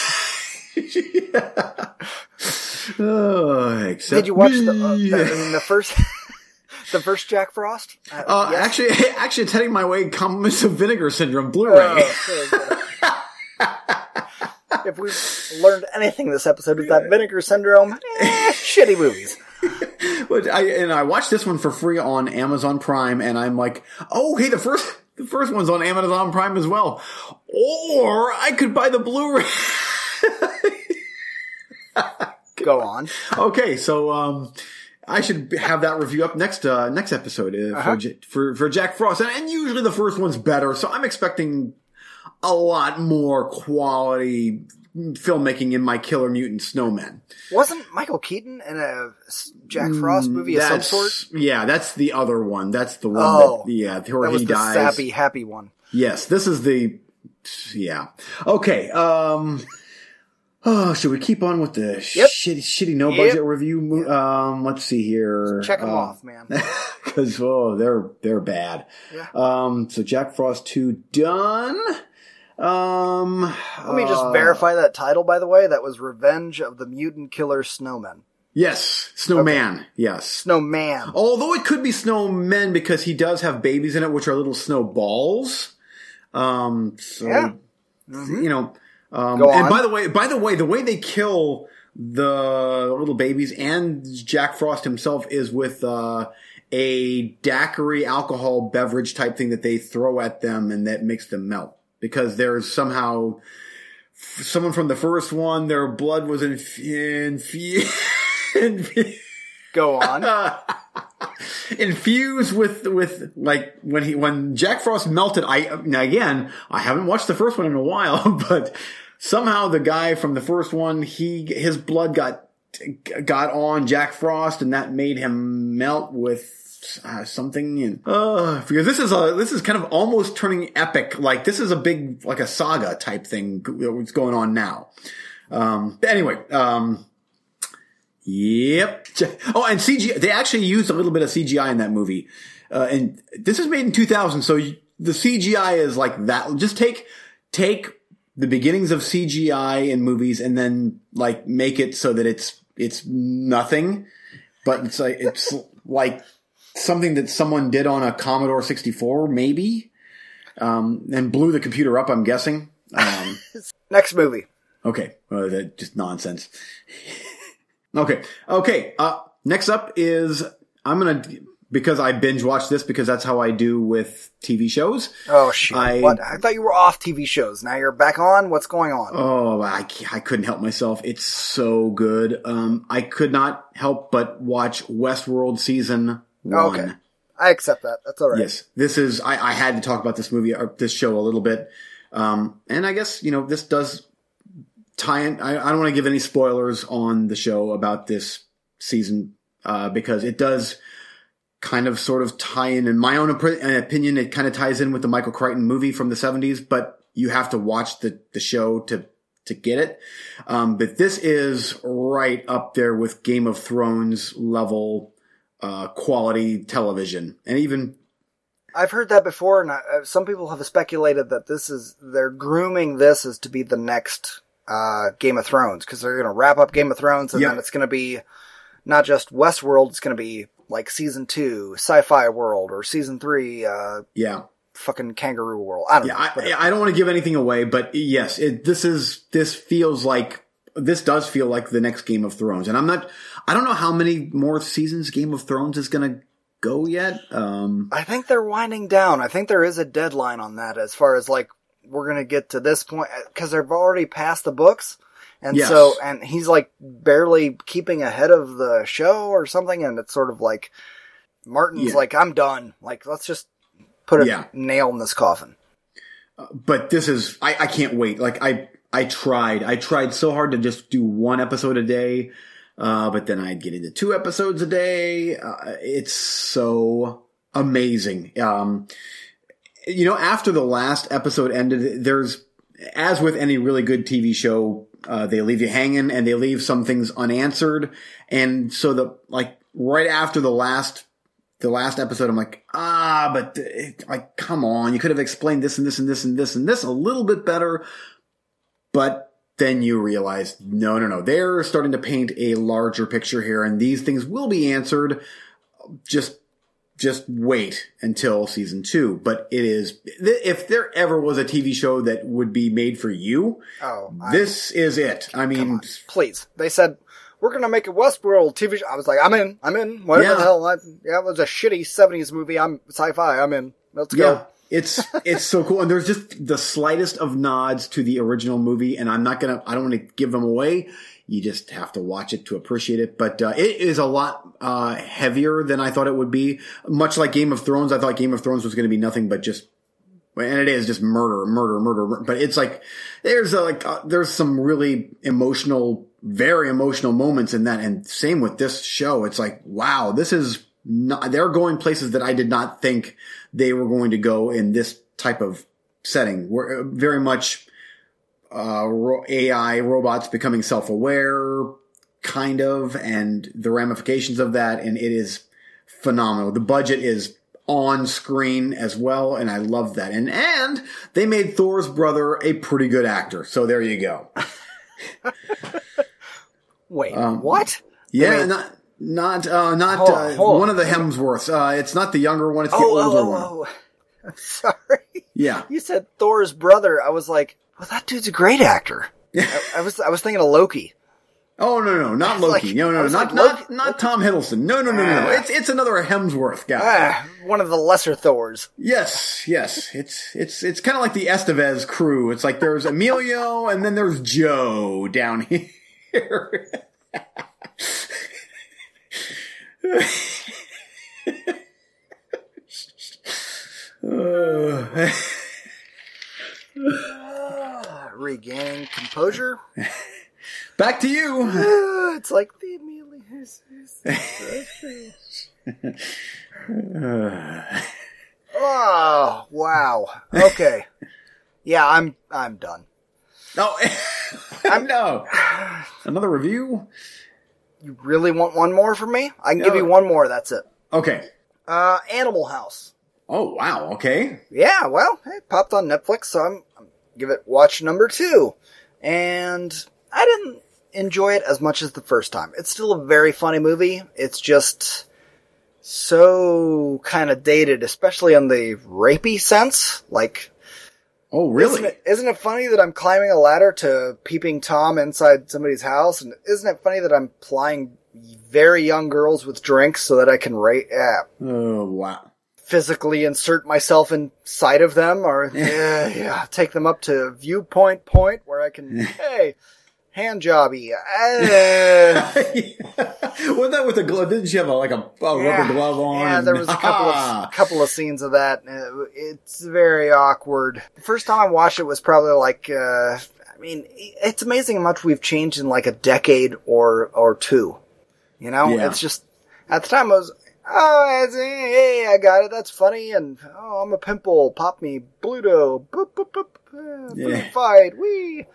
oh, except Did you watch the, uh, the, I mean, the first the first Jack Frost? Uh, Uh, yes. Actually, actually, it's heading my way. Compliments of Vinegar Syndrome Blu-ray. Oh. if we've learned anything this episode is that Vinegar Syndrome, eh, shitty movies. But I and I watched this one for free on Amazon Prime, and I'm like, oh, hey, the first the first one's on Amazon Prime as well, or I could buy the Blu-ray. Go on. okay, so um, I should have that review up next uh, next episode uh, Uh-huh. for, for for Jack Frost, and, and usually the first one's better, so I'm expecting a lot more quality filmmaking in my Killer Mutant Snowmen. Wasn't Michael Keaton in a Jack Frost movie of some sort? Yeah, that's the other one. That's the one. Oh. that, yeah, where That he the dies. sappy, happy one. Yes, this is the. Yeah. Okay. Um. Oh, should we keep on with the Yep. shitty, shitty no Yep. budget review? mo- Um. Let's see here. Check them Uh, off, man. because oh, they're they're bad. Yeah. Um. So Jack Frost two done. Um. Let me just uh, verify that title, by the way. That was Revenge of the Mutant Killer Snowmen. Yes, Snowman. Yes. Snowman. Although it could be snowmen because he does have babies in it, which are little snowballs. Um, so Yeah. you know. Um, and by the way, by the way, the way they kill the little babies and Jack Frost himself is with uh, a daiquiri alcohol beverage type thing that they throw at them and that makes them melt because there's somehow someone from the first one, their blood was inf- inf- inf- Go on. infused with with like when he when Jack Frost melted. I now again I haven't watched the first one in a while, but somehow the guy from the first one he his blood got got on Jack Frost, and that made him melt with. Uh, something and uh because this is a this is kind of almost turning epic like this is a big like a saga type thing that's going on now um anyway um Yep. Oh, and CGI. They actually used a little bit of CGI in that movie, uh, and this is made in 2000. So the CGI is like that. Just take take the beginnings of CGI in movies and then like make it so that it's it's nothing, but it's like it's like something that someone did on a Commodore 64, maybe, um, and blew the computer up. I'm guessing. Um, Next movie. Okay, uh, that just nonsense. okay, okay. Uh, next up is I'm gonna because I binge watch this because that's how I do with TV shows. Oh shit! I- what? I thought you were off TV shows. Now you're back on. What's going on? Oh, I, I couldn't help myself. It's so good. Um, I could not help but watch Westworld season one. Okay. I accept that. That's all right. Yes, this is. I, I had to talk about this movie or this show a little bit, um, and I guess you know this does tie in. I, I don't want to give any spoilers on the show about this season uh, because it does kind of sort of tie in. In my own opi- opinion, it kind of ties in with the Michael Crichton movie from the seventies, but you have to watch the the show to to get it. Um, but this is right up there with Game of Thrones level uh, quality television, and even I've heard that before, and I, uh, some people have speculated that this is they're grooming this as to be the next uh, Game of Thrones because they're going to wrap up Game of Thrones, and Yeah. then it's going to be not just Westworld. It's going to be like season two, Sci-Fi World, or season three, uh, yeah, fucking Kangaroo World. I don't yeah. know. I, I don't want to give anything away, but yes, it, this is this feels like this does feel like the next Game of Thrones, and I'm not. I don't know how many more seasons Game of Thrones is going to go yet. Um, I think they're winding down. I think there is a deadline on that as far as like we're gonna get to this point because they've already passed the books, and Yes. so and he's like barely keeping ahead of the show or something, and it's sort of like Martin's Yeah. like I'm done. Like let's just put a Yeah. nail in this coffin. but this is I, I can't wait. Like I I tried. I tried so hard to just do one episode a day. Uh, but then I'd get into two episodes a day. Uh, it's so amazing. Um, you know, after the last episode ended, there's, as with any really good TV show, uh, they leave you hanging and they leave some things unanswered. And so the, like, right after the last the last episode, I'm like, ah, but it, like, come on, you could have explained this and this and this and this and this a little bit better. But then you realize, no, no, no, they're starting to paint a larger picture here, and these things will be answered. Just, just wait until season two. But it is, if there ever was a TV show that would be made for you, Oh, I- this is it. I mean, please. They said we're gonna make a Westworld TV show. I was like, I'm in. I'm in. Whatever Yeah. the hell. I, yeah, it was a shitty '70s movie. I'm sci-fi. I'm in. Let's Yeah, go. It's it's so cool, and there's just the slightest of nods to the original movie, and I'm not gonna, I don't want to give them away. You just have to watch it to appreciate it. But uh, it is a lot uh, heavier than I thought it would be. Much like Game of Thrones, I thought Game of Thrones was going to be nothing but just, and it is just murder, murder, murder. But it's like there's a, like uh, there's some really emotional, very emotional moments in that, and same with this show. It's like wow, this is not, they're going places that I did not think they were going to go in this type of setting. We're uh, very much uh, AI robots becoming self-aware, kind of, and the ramifications of that, and it is phenomenal. The budget is on screen as well, and I love that. And and they made Thor's brother a pretty good actor, so there you go. Wait, Um, what? Yeah, mean- not not uh, not Hold on, uh, hold on. one of the Hemsworths. Uh, it's not the younger one; it's the Oh, older oh, one. oh, oh. I'm sorry. Yeah, You said Thor's brother. I was like, well, that dude's a great actor. I, I was I was thinking of Loki. Oh no no not Loki like- no no not like, not not Tom Hiddleston no no no no no Ah. it's it's another Hemsworth guy Ah, one of the lesser Thors. yes yes it's it's it's kind of like the Estevez crew it's like there's Emilio and then there's Joe down here Uh, regaining composure. back to you it's like the Amelia. oh wow. Okay. Yeah, I'm I'm done. no I'm no another review You really want one more from me? I can give you one more. That's it. okay Uh, Animal House. oh wow okay Yeah, well, it popped on Netflix, so I'm, I'm give it watch number two, and I didn't enjoy it as much as the first time. It's still a very funny movie. It's just so kind of dated, especially in the rapey sense. Like, oh really isn't it, isn't it funny that I'm climbing a ladder to peeping Tom inside somebody's house, and isn't it funny that I'm plying very young girls with drinks so that I can rape? Yeah, oh wow physically insert myself inside of them or yeah, yeah, take them up to viewpoint point where I can hey hand jobby uh, Wasn't that with the glove? Didn't she have a, like a, a rubber glove on? yeah there was a couple of couple of scenes of that it's very awkward the first time I watched it was probably like uh I mean it's amazing how much we've changed in like a decade or or two you know Yeah. it's just at the time I was Oh, hey, I got it. That's funny. And oh, I'm a pimple. Pop me, Bluto. Boop, boop, boop. Uh, Yeah. fight. Wee.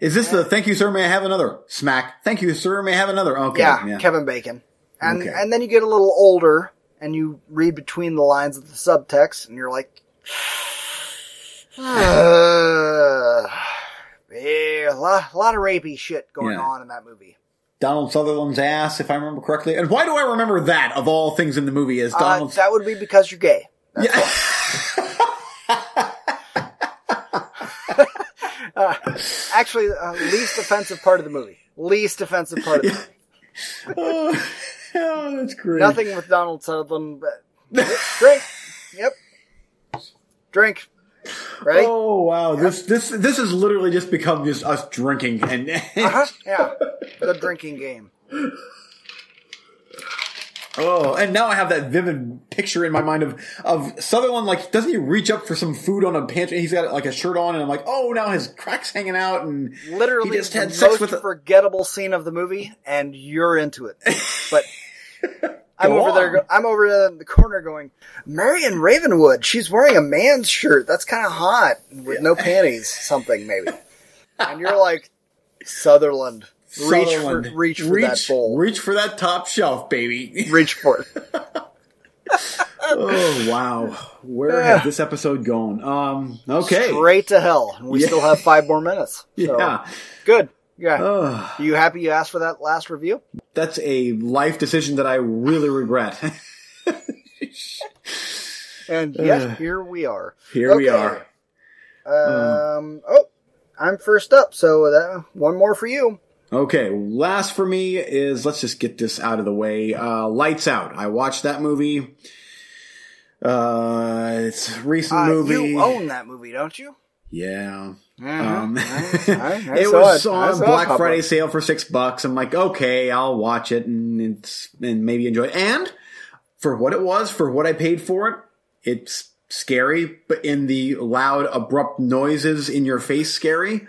Is this the thank you, sir? May I have another? Smack. Thank you, sir. May I have another? Okay. Yeah, Kevin Bacon. And Okay. and then you get a little older and you read between the lines of the subtext and you're like, uh, yeah, a lot, a lot of rapey shit going Yeah. on in that movie. Donald Sutherland's ass, if I remember correctly. And why do I remember that of all things in the movie? Is Uh, Donald? that would be because you're gay. yeah. Uh, actually, uh, least offensive part of the movie. Least offensive part of the movie. oh, oh, that's great. Nothing with Donald Sutherland. But drink. Yep. Drink. Ready? Oh wow! This this this has literally just become just us drinking and Uh-huh. Yeah. The drinking game. Oh, and now I have that vivid picture in my mind of of Sutherland. Like, doesn't he reach up for some food on a pantry? He's got like a shirt on, and I'm like, oh, now his cracks hanging out, and Literally he just had sex with. A, forgettable scene of the movie, and you're into it. But I'm over there. on. Go, I'm over there in the corner going, Marion Ravenwood. She's wearing a man's shirt. That's kind of hot with no panties. Something maybe. And you're like, Sutherland. Reach for reach for that bowl. Reach for that top shelf, baby. reach for it. oh wow, where Yeah. had this episode gone? Um, okay, Straight to hell. And we Yeah. still have five more minutes. So, yeah, Good. Yeah. Ugh, you happy you asked for that last review? that's a life decision that I really regret. And yet, here we are. Here we Okay. are. Um, oh, I'm first up, so that, one more for you. Okay, last for me is let's just get this out of the way. Uh, Lights Out. I watched that movie. Uh, it's a recent Uh, movie. you own that movie, don't you? yeah. Yeah. Um, I- I- it was it. On Black. Friday sale for six bucks. I'm like, okay, I'll watch it and it's, and maybe enjoy it. And for what it was, for what I paid for it, it's scary, but in the loud, abrupt noises in your face scary.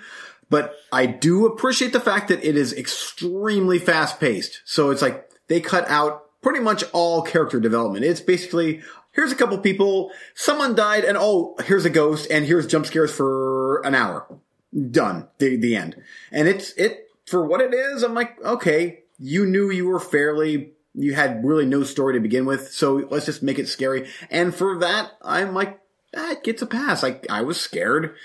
But I do appreciate the fact that it is extremely fast paced. So it's like they cut out pretty much all character development. It's basically, here's a couple people, someone died, and oh, here's a ghost, and here's jump scares for an hour. Done. The, the end. And it's, it, for what it is, I'm like, okay, you knew you were fairly, you had really no story to begin with, so let's just make it scary. And for that, I'm like, that gets a pass. Like, I was scared.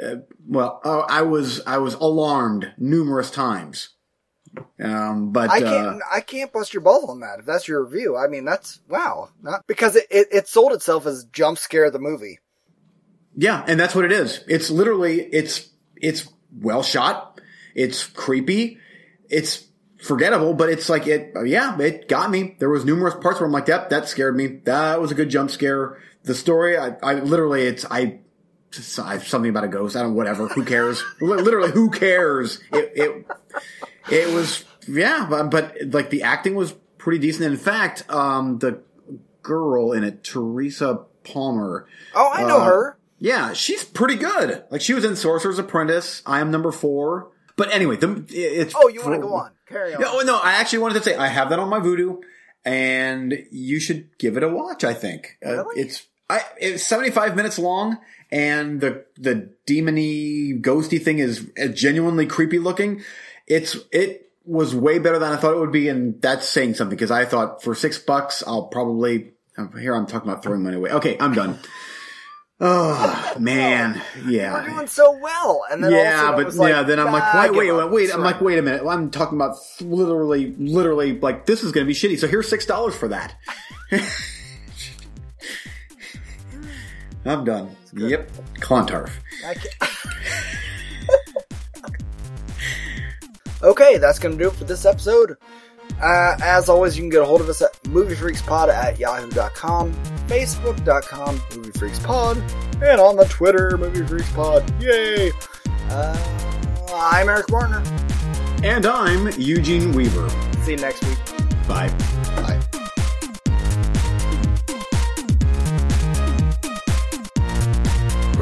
Uh, well, uh, I was, I was alarmed numerous times. Um, but, I uh, can't. I can't bust your balls on that. If that's your review, I mean, that's wow. Not because it, it, it sold itself as jump scare the movie. Yeah, and that's what it is. It's literally it's it's well shot. It's creepy. It's forgettable, but it's like it. Yeah, it got me. There was numerous parts where I'm like, "That that scared me. That was a good jump scare." The story, I, I literally, it's I. something about a ghost. I don't. Whatever. Who cares? Literally, who cares? It it it was yeah, but, but like the acting was pretty decent. In fact, um, the girl in it, Teresa Palmer. Oh, I know Uh, her. Yeah, she's pretty good. Like she was in Sorcerer's Apprentice. I am number four. But anyway, the it's. Oh, you want to go on? Carry on. No, no. I actually wanted to say I have that on my Vudu, and you should give it a watch. I think Uh, it's I it's seventy five minutes long, and the the demony ghosty thing is genuinely creepy looking. It's it was way better than I thought it would be, and that's saying something because I thought for six bucks I'll probably here I'm talking about throwing money away. Okay, I'm done. Oh man, yeah. We're doing so well, and then all of a Yeah, but like, yeah, then I'm like, "Ah, wait, wait, wait, wait. I'm Sorry. like, wait a minute. I'm talking about literally, literally, like this is going to be shitty. So here's six dollars for that. I'm done. Yep, Clontarf. Okay, that's going to do it for this episode. Uh, as always, you can get a hold of us at moviefreakspod at yahoo.com, facebook.com, moviefreakspod, and on the Twitter, moviefreakspod. Yay! Uh, I'm Eric Martiner. And I'm Eugene Weaver. See you next week. Bye. Bye.